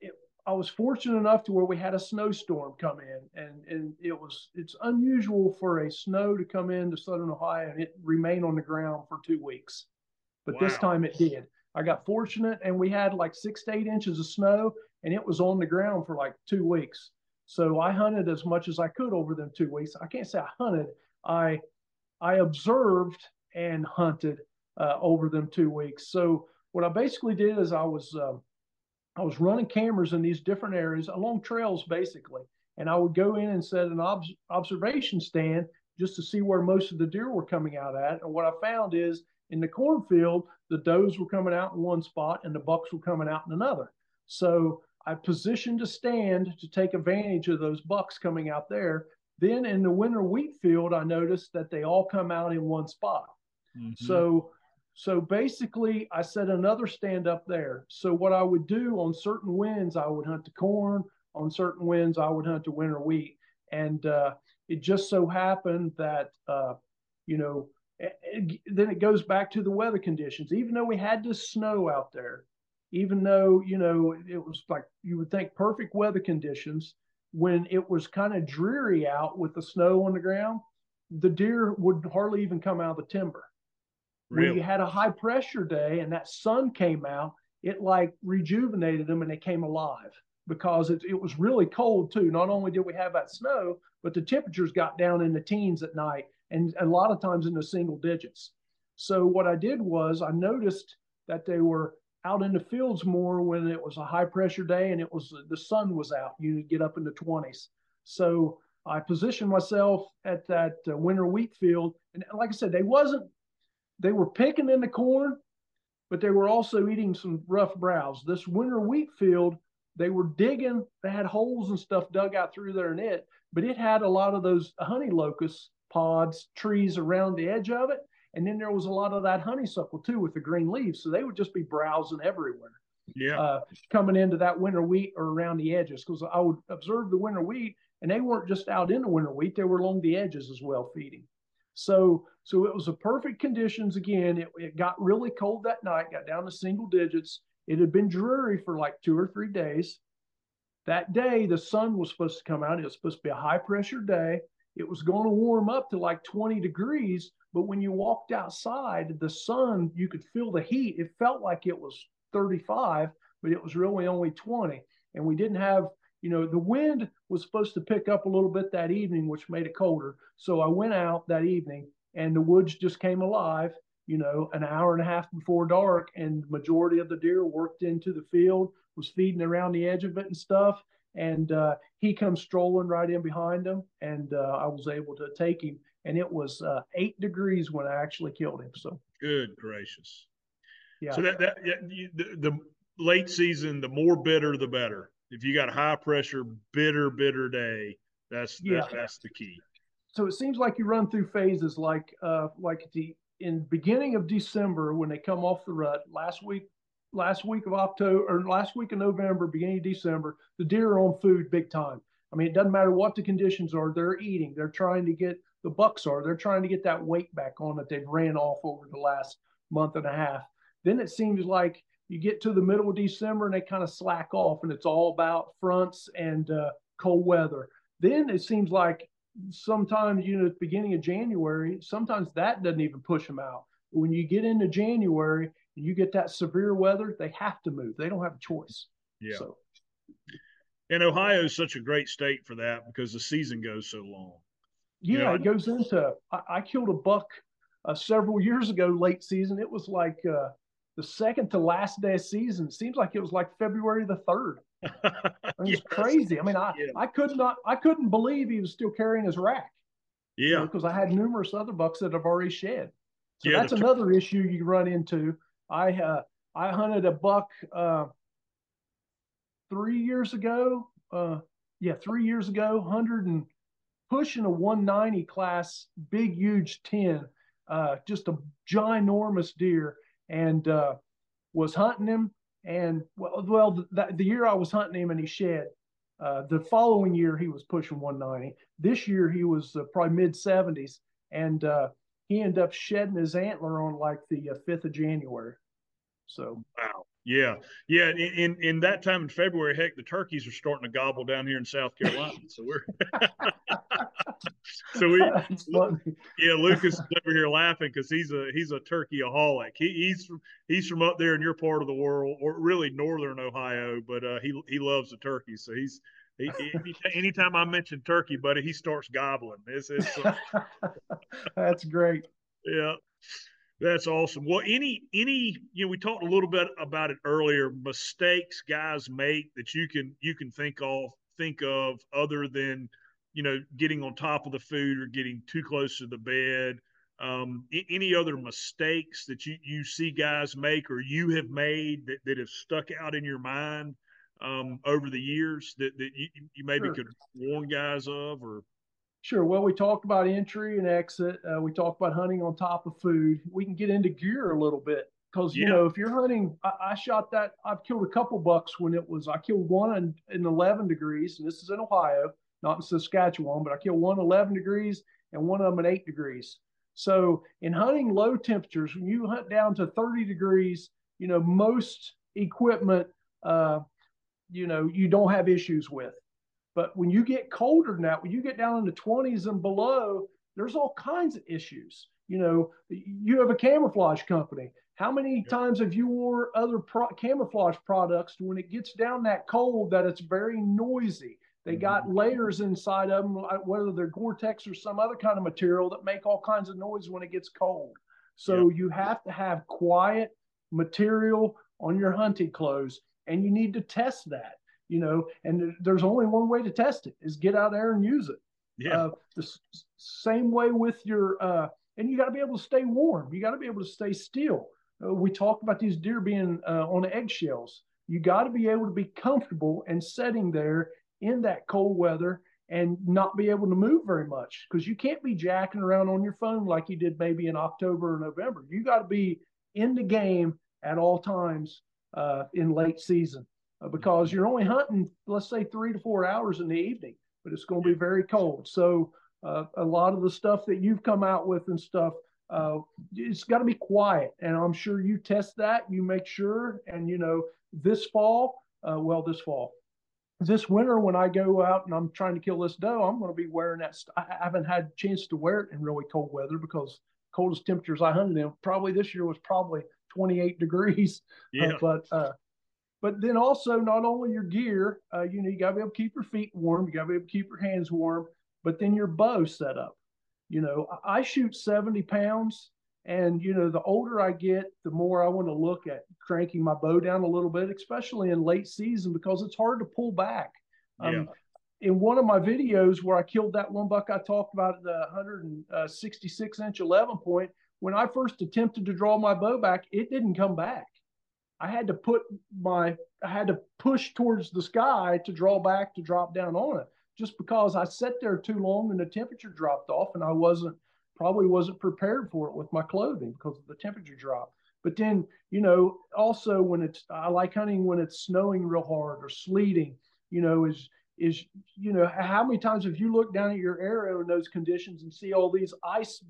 it, I was fortunate enough to where we had a snowstorm come in, and and it was it's unusual for a snow to come into southern Ohio and it remain on the ground for two weeks, but wow. this time it did. I got fortunate, and we had like six to eight inches of snow, and it was on the ground for like two weeks. So I hunted as much as I could over them two weeks. I can't say I hunted. I I observed and hunted uh, over them two weeks. So what I basically did is I was um, I was running cameras in these different areas along trails basically, and I would go in and set an ob- observation stand just to see where most of the deer were coming out at. And what I found is in the cornfield, the does were coming out in one spot and the bucks were coming out in another. So I positioned a stand to take advantage of those bucks coming out there. Then in the winter wheat field, I noticed that they all come out in one spot. Mm-hmm. So so basically, I set another stand up there. So what I would do on certain winds, I would hunt the corn. On certain winds, I would hunt the winter wheat. And uh, it just so happened that uh, you know then it goes back to the weather conditions. Even though we had this snow out there, even though you know it was like you would think perfect weather conditions when it was kind of dreary out with the snow on the ground the deer would hardly even come out of the timber really? when you had a high pressure day and that sun came out it like rejuvenated them and they came alive because it, it was really cold too not only did we have that snow but the temperatures got down in the teens at night and a lot of times in the single digits so what i did was i noticed that they were out in the fields more when it was a high pressure day and it was the sun was out. You get up in the 20s. So I positioned myself at that uh, winter wheat field, and like I said, they wasn't they were picking in the corn, but they were also eating some rough browse. This winter wheat field, they were digging. They had holes and stuff dug out through there in it, but it had a lot of those honey locust pods, trees around the edge of it. And then there was a lot of that honeysuckle too with the green leaves. So they would just be browsing everywhere. Yeah. Uh, coming into that winter wheat or around the edges. Because I would observe the winter wheat and they weren't just out in the winter wheat, they were along the edges as well feeding. So so it was a perfect conditions again. It, it got really cold that night, got down to single digits. It had been dreary for like two or three days. That day, the sun was supposed to come out. It was supposed to be a high pressure day. It was going to warm up to like 20 degrees, but when you walked outside, the sun, you could feel the heat. It felt like it was 35, but it was really only 20. And we didn't have, you know, the wind was supposed to pick up a little bit that evening, which made it colder. So I went out that evening and the woods just came alive, you know, an hour and a half before dark. And the majority of the deer worked into the field, was feeding around the edge of it and stuff and uh, he comes strolling right in behind him, and uh, I was able to take him. And it was uh, eight degrees when I actually killed him. So good gracious. Yeah. So that that yeah, the, the late season, the more bitter, the better. If you got high pressure, bitter, bitter day, that's yeah. that's, that's the key. So it seems like you run through phases, like uh, like the in beginning of December when they come off the rut. Last week last week of October or last week of November, beginning of December, the deer are on food big time. I mean, it doesn't matter what the conditions are, they're eating. They're trying to get the bucks are, they're trying to get that weight back on that they've ran off over the last month and a half. Then it seems like you get to the middle of December and they kind of slack off and it's all about fronts and uh, cold weather. Then it seems like sometimes, you know, at the beginning of January, sometimes that doesn't even push them out. When you get into January you get that severe weather, they have to move. They don't have a choice. Yeah. So. And Ohio is such a great state for that because the season goes so long. Yeah, you know, it goes into. I, I killed a buck uh, several years ago, late season. It was like uh, the second to last day of season. It seems like it was like February the third. I mean, yes. It's crazy. I mean, I yeah. I could not. I couldn't believe he was still carrying his rack. Yeah, because you know, I had numerous other bucks that have already shed. So yeah, that's another issue you run into I uh, I hunted a buck uh, three years ago. Uh, yeah, three years ago, hundred and pushing a 190 class, big, huge 10, uh, just a ginormous deer, and uh, was hunting him. And well, well, the, the year I was hunting him and he shed, uh, the following year he was pushing 190. This year he was uh, probably mid 70s, and uh, he ended up shedding his antler on like the 5th uh, of January. So wow, yeah, yeah. In, in, in that time in February, heck, the turkeys are starting to gobble down here in South Carolina. So we're so we yeah. Lucas is over here laughing because he's a he's a turkeyaholic. He, he's from he's from up there in your part of the world, or really northern Ohio, but uh, he he loves the turkeys. So he's he, he, anytime I mention turkey, buddy, he starts gobbling. It's, it's uh, that's great. Yeah. That's awesome. Well, any any you know we talked a little bit about it earlier. Mistakes guys make that you can you can think of think of other than you know getting on top of the food or getting too close to the bed. Um, any other mistakes that you you see guys make or you have made that, that have stuck out in your mind um, over the years that that you, you maybe sure. could warn guys of or Sure. Well, we talked about entry and exit. Uh, we talked about hunting on top of food. We can get into gear a little bit because, yeah. you know, if you're hunting, I, I, shot that, I've killed a couple bucks when it was, I killed one in, in 11 degrees, and this is in Ohio, not in Saskatchewan, but I killed one 11 degrees and one of them at eight degrees. So in hunting low temperatures, when you hunt down to 30 degrees, you know, most equipment, uh, you know, you don't have issues with. But when you get colder than that, when you get down in the 20s and below, there's all kinds of issues. You know, you have a camouflage company. How many yeah. times have you wore other pro- camouflage products when it gets down that cold that it's very noisy? They mm-hmm. got layers inside of them, whether they're Gore-Tex or some other kind of material that make all kinds of noise when it gets cold. So yeah. you have to have quiet material on your hunting clothes, and you need to test that you know, and there's only one way to test it is get out there and use it. Yeah. Uh, the s- same way with your, uh, and you got to be able to stay warm. You got to be able to stay still. Uh, we talked about these deer being uh, on eggshells. You got to be able to be comfortable and sitting there in that cold weather and not be able to move very much because you can't be jacking around on your phone like you did maybe in October or November. You got to be in the game at all times uh, in late season. Uh, because you're only hunting, let's say, three to four hours in the evening, but it's going to be very cold. So uh, a lot of the stuff that you've come out with and stuff, uh, it's got to be quiet. And I'm sure you test that, you make sure. And you know, this fall, uh, well, this fall, this winter when I go out and I'm trying to kill this doe, I'm going to be wearing that. St- I haven't had a chance to wear it in really cold weather because coldest temperatures I hunted in probably this year was probably 28 degrees. Yeah. Uh, but uh, but then also, not only your gear, uh, you know, you got to be able to keep your feet warm, you got to be able to keep your hands warm, but then your bow set up. You know, I shoot 70 pounds, and, you know, the older I get, the more I want to look at cranking my bow down a little bit, especially in late season, because it's hard to pull back. Um, yeah. in one of my videos where I killed that one buck I talked about, the 166 inch 11 point, when I first attempted to draw my bow back, it didn't come back. I had to put my I had to push towards the sky to draw back to drop down on it just because I sat there too long and the temperature dropped off and I wasn't probably wasn't prepared for it with my clothing because of the temperature drop. But then, you know, also when it's I like hunting when it's snowing real hard or sleeting, you know, is is you know, how many times have you looked down at your arrow in those conditions and see all these ice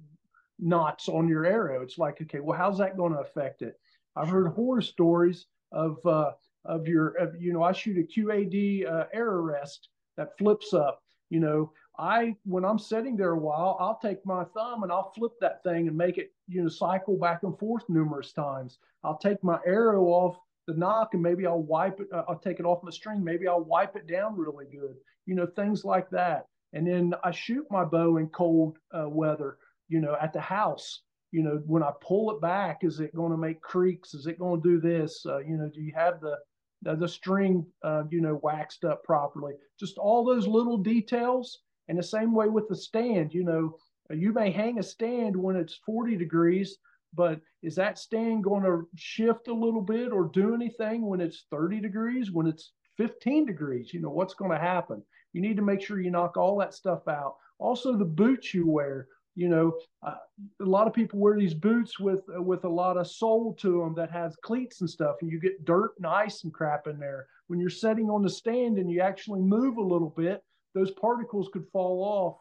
knots on your arrow? It's like, okay, well, how's that going to affect it? I've heard horror stories of uh, of your of, you know I shoot a QAD uh, arrow rest that flips up. You know, I when I'm sitting there a while, I'll take my thumb and I'll flip that thing and make it you know cycle back and forth numerous times. I'll take my arrow off the nock and maybe I'll wipe it. Uh, I'll take it off my string. Maybe I'll wipe it down really good. You know, things like that. And then I shoot my bow in cold uh, weather. You know, at the house you know, when I pull it back, is it going to make creaks? Is it going to do this? Uh, you know, do you have the the, string, uh, you know, waxed up properly? Just all those little details. And the same way with the stand, you know, you may hang a stand when it's 40 degrees, but is that stand going to shift a little bit or do anything when it's 30 degrees, when it's 15 degrees? You know, what's going to happen? You need to make sure you knock all that stuff out. Also, the boots you wear you know, uh, a lot of people wear these boots with uh, with a lot of sole to them that has cleats and stuff, and you get dirt and ice and crap in there. When you're sitting on the stand and you actually move a little bit, those particles could fall off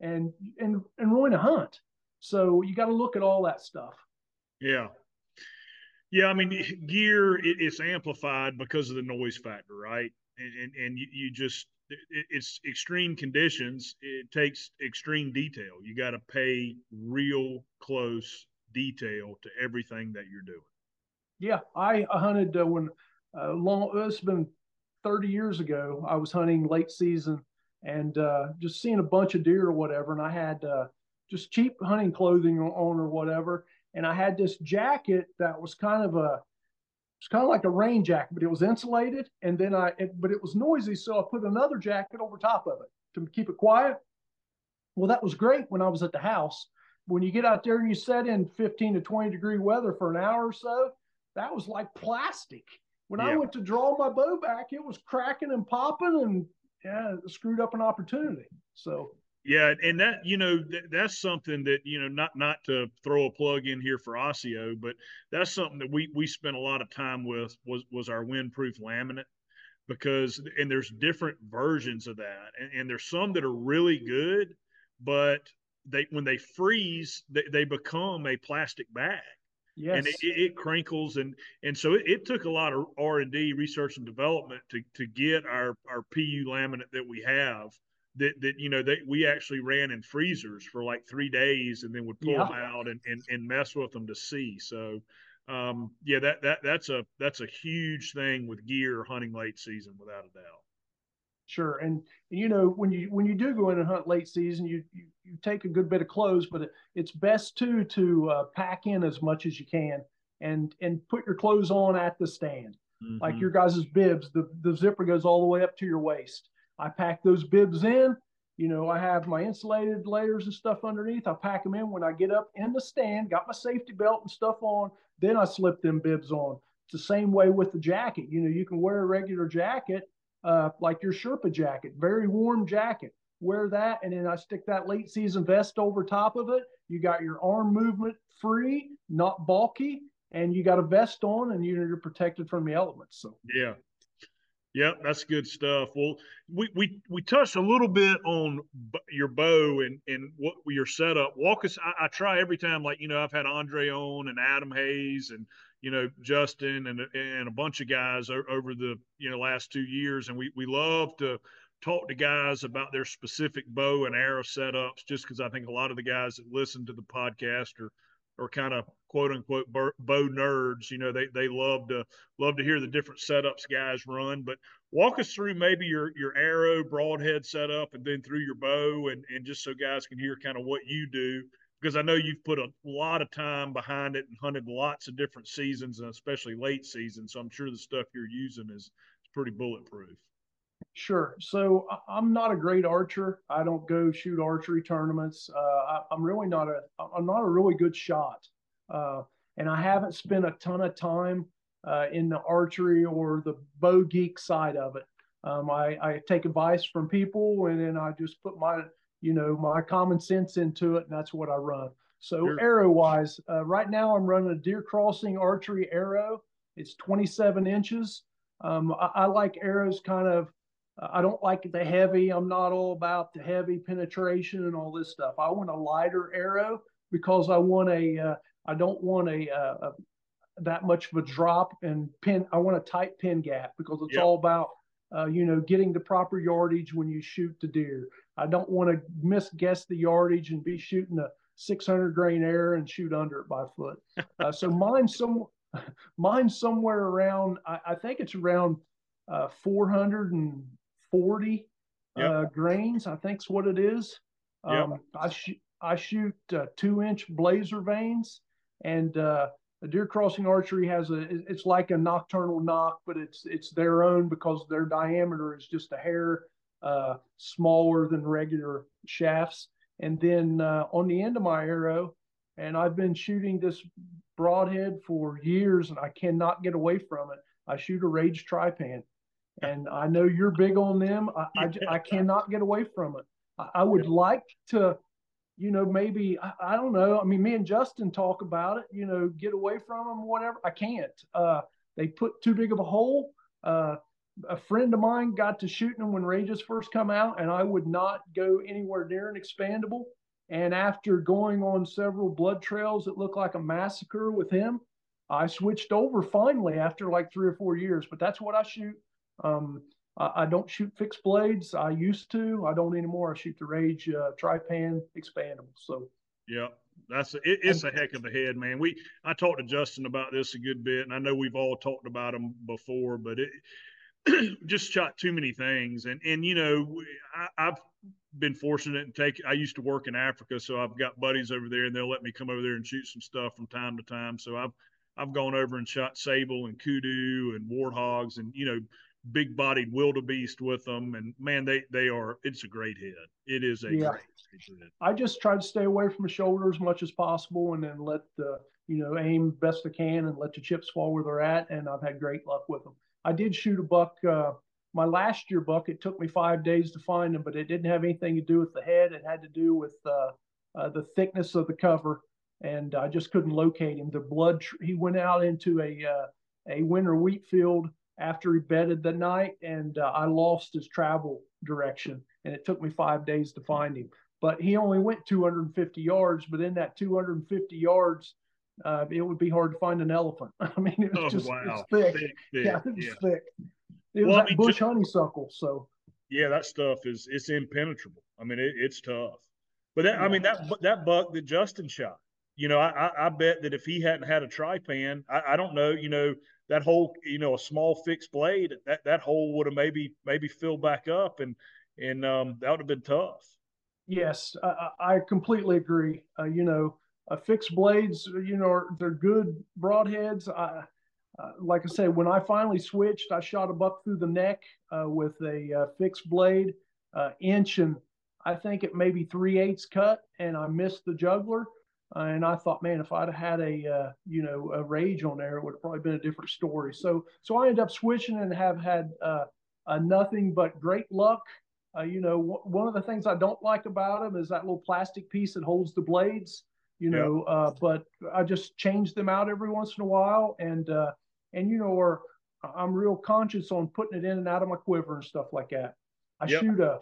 and and and ruin a hunt. So you got to look at all that stuff. Yeah. Yeah, I mean, gear it, it's amplified because of the noise factor, right? And and, and you, you just it's extreme conditions. It takes extreme detail. You got to pay real close detail to everything that you're doing. Yeah, I hunted uh, when uh, long. It's been 30 years ago. I was hunting late season and uh, just seeing a bunch of deer or whatever, and I had uh, just cheap hunting clothing on or whatever, and I had this jacket that was kind of a it's kind of like a rain jacket, but it was insulated. And then I, it, but it was noisy. So I put another jacket over top of it to keep it quiet. Well, that was great when I was at the house. When you get out there and you set in 15 to 20 degree weather for an hour or so, that was like plastic. When yeah. I went to draw my bow back, it was cracking and popping and yeah, screwed up an opportunity. So yeah, and that you know th- that's something that you know not not to throw a plug in here for Icio, but that's something that we we spent a lot of time with was was our windproof laminate because and there's different versions of that, and, and there's some that are really good, but they when they freeze they, they become a plastic bag. Yes. and it, it, crinkles and and so it, it, took a lot of R and D research and development to to get our our PU laminate that we have that that you know they we actually ran in freezers for like three days and then would pull yeah. them out and, and and mess with them to see. So um, yeah, that that that's a that's a huge thing with gear hunting late season without a doubt. Sure, and, and you know when you when you do go in and hunt late season, you you, you take a good bit of clothes, but it, it's best too to uh, pack in as much as you can and and put your clothes on at the stand. Mm-hmm. Like your guys' bibs, the the zipper goes all the way up to your waist. I pack those bibs in. You know, I have my insulated layers and stuff underneath. I pack them in when I get up in the stand, got my safety belt and stuff on. Then I slip them bibs on. It's the same way with the jacket. You know, you can wear a regular jacket, uh, like your Sherpa jacket, very warm jacket. Wear that, and then I stick that late season vest over top of it. You got your arm movement free, not bulky, and you got a vest on, and you're protected from the elements. So yeah, Yep, that's good stuff. Well, we we we touched a little bit on b- your bow and and what your setup. Walk us. I, I, try every time, like you know, I've had Andre on and Adam Hayes and you know Justin and and a bunch of guys over the you know last two years, and we we love to talk to guys about their specific bow and arrow setups, just because I think a lot of the guys that listen to the podcast are are kind of quote unquote bow nerds. You know, they they love to love to hear the different setups guys run. But walk us through maybe your your arrow broadhead setup, and then through your bow, and and just so guys can hear kind of what you do. Because I know you've put a lot of time behind it and hunted lots of different seasons, and especially late season. So I'm sure the stuff you're using is, is pretty bulletproof. Sure. So I'm not a great archer. I don't go shoot archery tournaments. Uh, I, am really not a. I'm not a really good shot, and I haven't spent a ton of time uh, in the archery or the bow geek side of it. Um, I, I, take advice from people, and then I just put my, you know, my common sense into it, and that's what I run. So sure. arrow wise, uh, right now I'm running a deer crossing archery arrow. It's 27 inches. Um, I, I like arrows kind of I don't like the heavy. I'm not all about the heavy penetration and all this stuff. I want a lighter arrow because I want a. Uh, I don't want a, a, uh, a, that much of a drop and pin. I want a tight pin gap because it's yep. all about uh, you know getting the proper yardage when you shoot the deer. I don't want to misguess the yardage and be shooting a 600 grain arrow and shoot under it by foot. Uh, so mine some mine somewhere around. I, I think it's around uh, 400 and 40 yep. uh, grains, I think's what it is. Um, yep. I, sh- I shoot uh, two inch blazer vanes, and uh, the deer crossing archery has a. It's like a Nockturnal nock, but it's it's their own because their diameter is just a hair uh, smaller than regular shafts. And then uh, on the end of my arrow, and I've been shooting this broadhead for years, and I cannot get away from it. I shoot a Rage Trypan and I know you're big on them. I, I, I cannot get away from it. I, I would like to you know, maybe I, I, don't know. I mean, me and Justin talk about it. You know, get away from them, whatever. I can't. Uh, they put too big of a hole. Uh, a friend of mine got to shooting them when Rages first come out, and I would not go anywhere near an expandable. And after going on several blood trails that looked like a massacre with him, I switched over finally after like three or four years. But that's what I shoot. Um, I, don't shoot fixed blades. I used to. I don't anymore. I shoot the Rage uh, Trypan expandable. So yeah, that's a, it, it's a heck of a head, man. We I talked to Justin about this a good bit, and I know we've all talked about them before, but it just shot too many things. And and you know, I, I've been fortunate and take. I used to work in Africa, so I've got buddies over there, and they'll let me come over there and shoot some stuff from time to time. So I've I've gone over and shot sable and kudu and warthogs, and you know, big bodied wildebeest with them. And man, they they are. It's a great head. It is a yeah. great, head. I just try to stay away from the shoulder as much as possible, and then let the you know aim best I can and let the chips fall where they're at. And I've had great luck with them. I did shoot a buck. Uh, my last year buck, it took me five days to find him, but it didn't have anything to do with the head. It had to do with uh, uh, the thickness of the cover, and I just couldn't locate him. The blood, tr- he went out into a uh, a winter wheat field after he bedded the night, and uh, I lost his travel direction, and it took me five days to find him. But he only went 250 yards, but in that 250 yards, uh, it would be hard to find an elephant. I mean, it was oh, just wow. thick. thick. Yeah, it was yeah. thick. It was well, I mean, bush just, honeysuckle. So yeah, that stuff is it's impenetrable. I mean, it, it's tough. But that, yeah. I mean that that buck that Justin shot, you know, I, I bet that if he hadn't had a Trypan, I, I don't know, you know, that whole, you know, a small fixed blade, that that hole would have maybe maybe filled back up, and and um, that would have been tough. Yes, I, I completely agree. Uh, you know, uh, fixed blades, you know, they're good broadheads. I, uh, like I said, when I finally switched, I shot a buck through the neck uh, with a uh, fixed blade, uh, inch and I think it maybe three eighths cut, and I missed the jugular. Uh, and I thought, man, if I'd had a you know a rage on there, it would have probably been a different story. So so I ended up switching and have had nothing but great luck. you know, w- one of the things I don't like about them is that little plastic piece that holds the blades you know. Uh, but I just change them out every once in a while, and uh, and you know, or I'm real conscious on putting it in and out of my quiver and stuff like that. I yep. shoot a,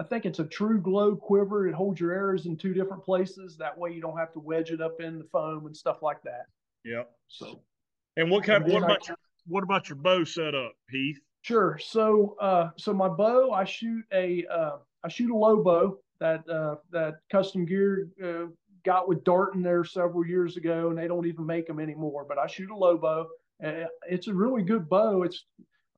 I think it's a TruGlo quiver. It holds your arrows in two different places. That way, you don't have to wedge it up in the foam and stuff like that. Yeah. So. And what kind? And what about I, your what about your bow setup, Heath? Sure. So, uh, so my bow, I shoot a, uh, I shoot a low bow that uh, that custom gear uh, got with Darton there several years ago, and they don't even make them anymore. But I shoot a low bow. Uh, it's a really good bow. It's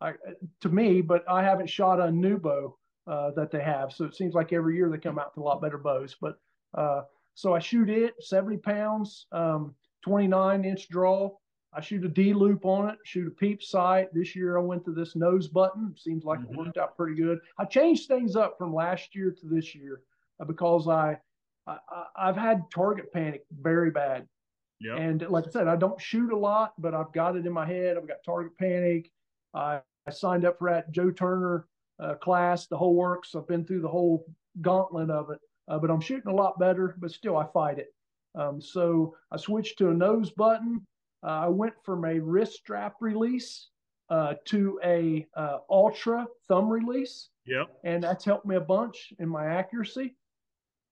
I, to me, but I haven't shot a new bow uh, that they have. So it seems like every year they come out with a lot better bows. But uh, so I shoot it 70 pounds, um, 29 inch draw. I shoot a D loop on it, shoot a peep sight. This year I went to this nose button. Seems like mm-hmm. it worked out pretty good. I changed things up from last year to this year uh, because I I, have had target panic very bad. Yeah. And like I said, I don't shoot a lot, but I've got it in my head. I've got target panic. I, I signed up for that Joel Turner uh, class, the whole works. I've been through the whole gauntlet of it, uh, but I'm shooting a lot better, but still I fight it. Um, so I switched to a nose button. Uh, I went from a wrist strap release uh, to a uh, ultra thumb release. Yep. And that's helped me a bunch in my accuracy.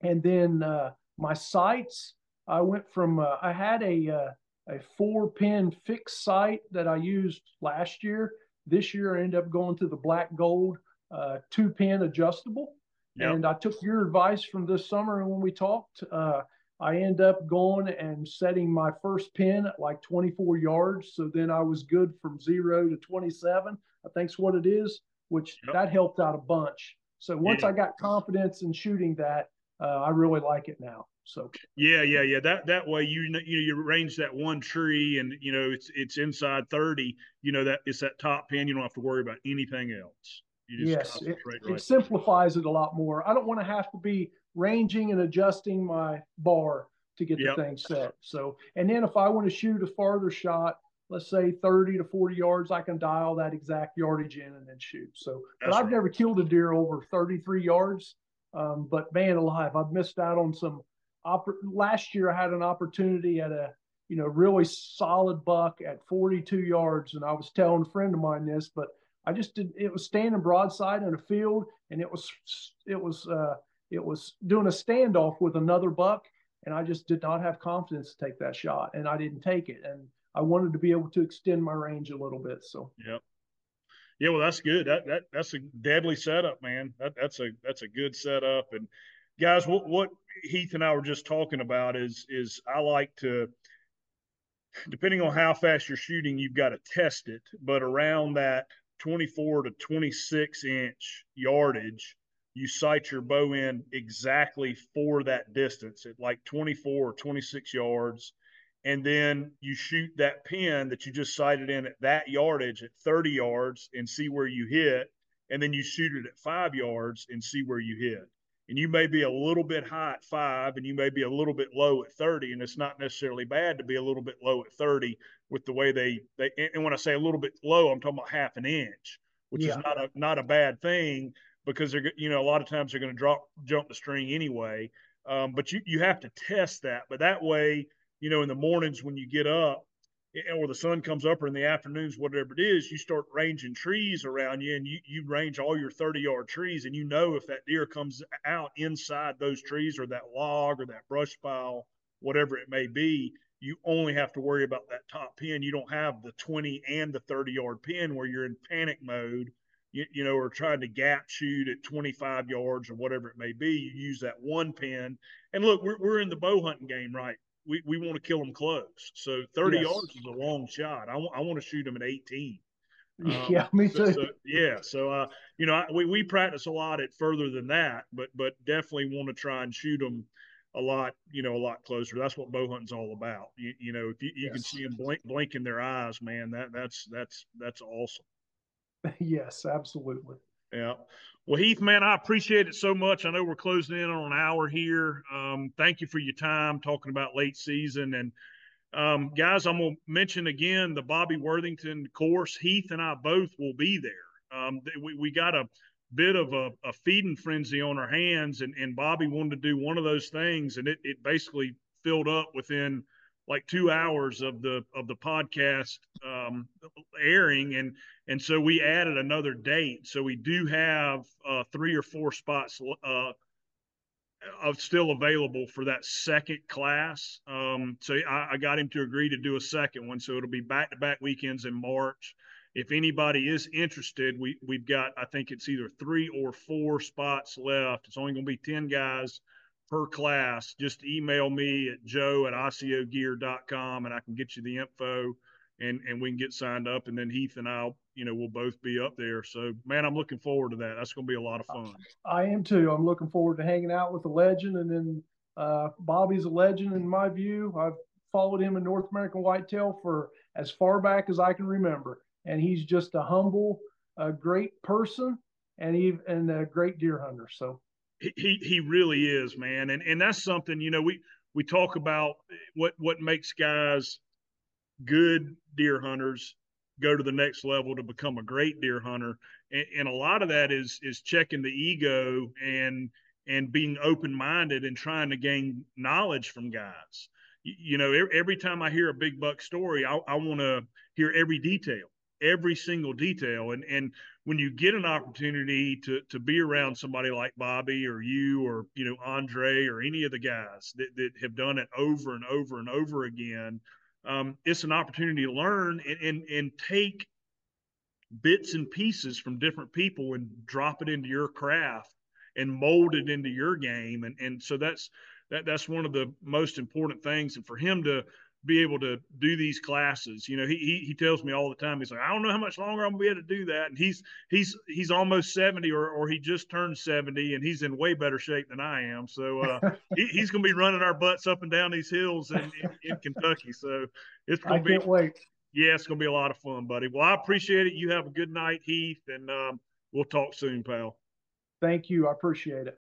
And then uh, my sights, I went from uh, I had a uh, a four pin fixed sight that I used last year. This year I ended up going to the black gold uh, two pin adjustable. Yep. And I took your advice from this summer, and when we talked, uh, I end up going and setting my first pin at like 24 yards. So then I was good from zero to 27. I think's what it is, which yep. that helped out a bunch. So once yeah. I got confidence in shooting that, uh, I really like it now. So yeah, yeah, yeah. That that way you you know you arrange that one tree and you know it's it's inside thirty. You know that it's that top pin. You don't have to worry about anything else. Yes, it, right it simplifies it a lot more. I don't want to have to be ranging and adjusting my bar to get yep. the thing set. So and then if I want to shoot a farther shot, let's say 30 to 40 yards, I can dial that exact yardage in and then shoot. So, That's but I've right. never killed a deer over 33 yards. Um, but man alive, I've missed out on some oppor- last year I had an opportunity at a you know really solid buck at 42 yards, and I was telling a friend of mine this, but I just did. It was standing broadside in a field, and it was it was uh, it was doing a standoff with another buck, and I just did not have confidence to take that shot, and I didn't take it, and I wanted to be able to extend my range a little bit. So yeah, Yeah, well, that's good. That that that's a deadly setup, man. That that's a that's a good setup. And guys, what what Heath and I were just talking about is is I like to, depending on how fast you're shooting, you've got to test it. But around that 24 to 26 inch yardage, you sight your bow in exactly for that distance at like 24 or 26 yards. And then you shoot that pin that you just sighted in at that yardage at 30 yards and see where you hit. And then you shoot it at five yards and see where you hit. And you may be a little bit high at five and you may be a little bit low at 30. And it's not necessarily bad to be a little bit low at 30 with the way they, they and when I say a little bit low, I'm talking about half an inch, which yeah. is not a, not a bad thing because they're you know a lot of times they're going to drop jump the string anyway. Um, but you you have to test that. But that way, you know, in the mornings when you get up, or the sun comes up, or in the afternoons, whatever it is, you start ranging trees around you, and you you range all your thirty yard trees, and you know if that deer comes out inside those trees or that log or that brush pile, whatever it may be. You only have to worry about that top pin. You don't have the 20 and the 30 yard pin where you're in panic mode you, you know, or trying to gap shoot at 25 yards or whatever it may be, you use that one pin. And look, we're, we're in the bow hunting game, right? We, we want to kill them close. So 30 yes. yards is a long shot. I, w- I want to shoot them at 18. Um, yeah, me too. So, so, yeah, so uh, you know, I, we we practice a lot at further than that, but but definitely want to try and shoot them a lot, you know, a lot closer. That's what bow hunting's all about. You, you know, if you, you yes. can see them blink blink in their eyes, man, that that's that's that's awesome. yes, absolutely. Yeah. Well, Heath, man, I appreciate it so much. I know we're closing in on an hour here. Um, thank you for your time talking about late season. And um, guys, I'm going to mention again the Bobby Worthington course. Heath and I both will be there. Um, we, we got a bit of a, a, feeding frenzy on our hands, and, and Bobby wanted to do one of those things, and it, it basically filled up within – like two hours of the of the podcast um, airing, and and so we added another date. So we do have uh, three or four spots uh, of still available for that second class. Um, so I, I, got him to agree to do a second one. So it'll be back to back weekends in March. If anybody is interested, we we've got I think it's either three or four spots left. It's only going to be ten guys per class, just email me at joe at iciogear.com and I can get you the info and, and we can get signed up. And then Heath and I, you know, we'll both be up there. So, man, I'm looking forward to that. That's going to be a lot of fun. I am too. I'm looking forward to hanging out with the legend. And then uh, Bobby's a legend in my view. I've followed him in North American Whitetail for as far back as I can remember. And he's just a humble, a great person and he and a great deer hunter. So he he really is, man, and and that's something you know we we talk about what what makes guys good deer hunters go to the next level to become a great deer hunter, and, and a lot of that is is checking the ego and and being open minded and trying to gain knowledge from guys. You, know, every, every time I hear a big buck story, I, I want to hear every detail, every single detail, and and when you get an opportunity to to be around somebody like Bobby or you or you know Andre or any of the guys that, that have done it over and over and over again, um, it's an opportunity to learn and, and and take bits and pieces from different people and drop it into your craft and mold it into your game. And and so that's that that's one of the most important things. And for him to be able to do these classes. You know, he, he, he tells me all the time. He's like, I don't know how much longer I'm gonna be able to do that. And he's he's he's almost seventy, or or he just turned seventy, and he's in way better shape than I am. So uh, he, he's gonna be running our butts up and down these hills in, in, in Kentucky. So it's gonna I be. Can't wait. Yeah, it's gonna be a lot of fun, buddy. Well, I appreciate it. You have a good night, Heath, and um, we'll talk soon, pal. Thank you. I appreciate it.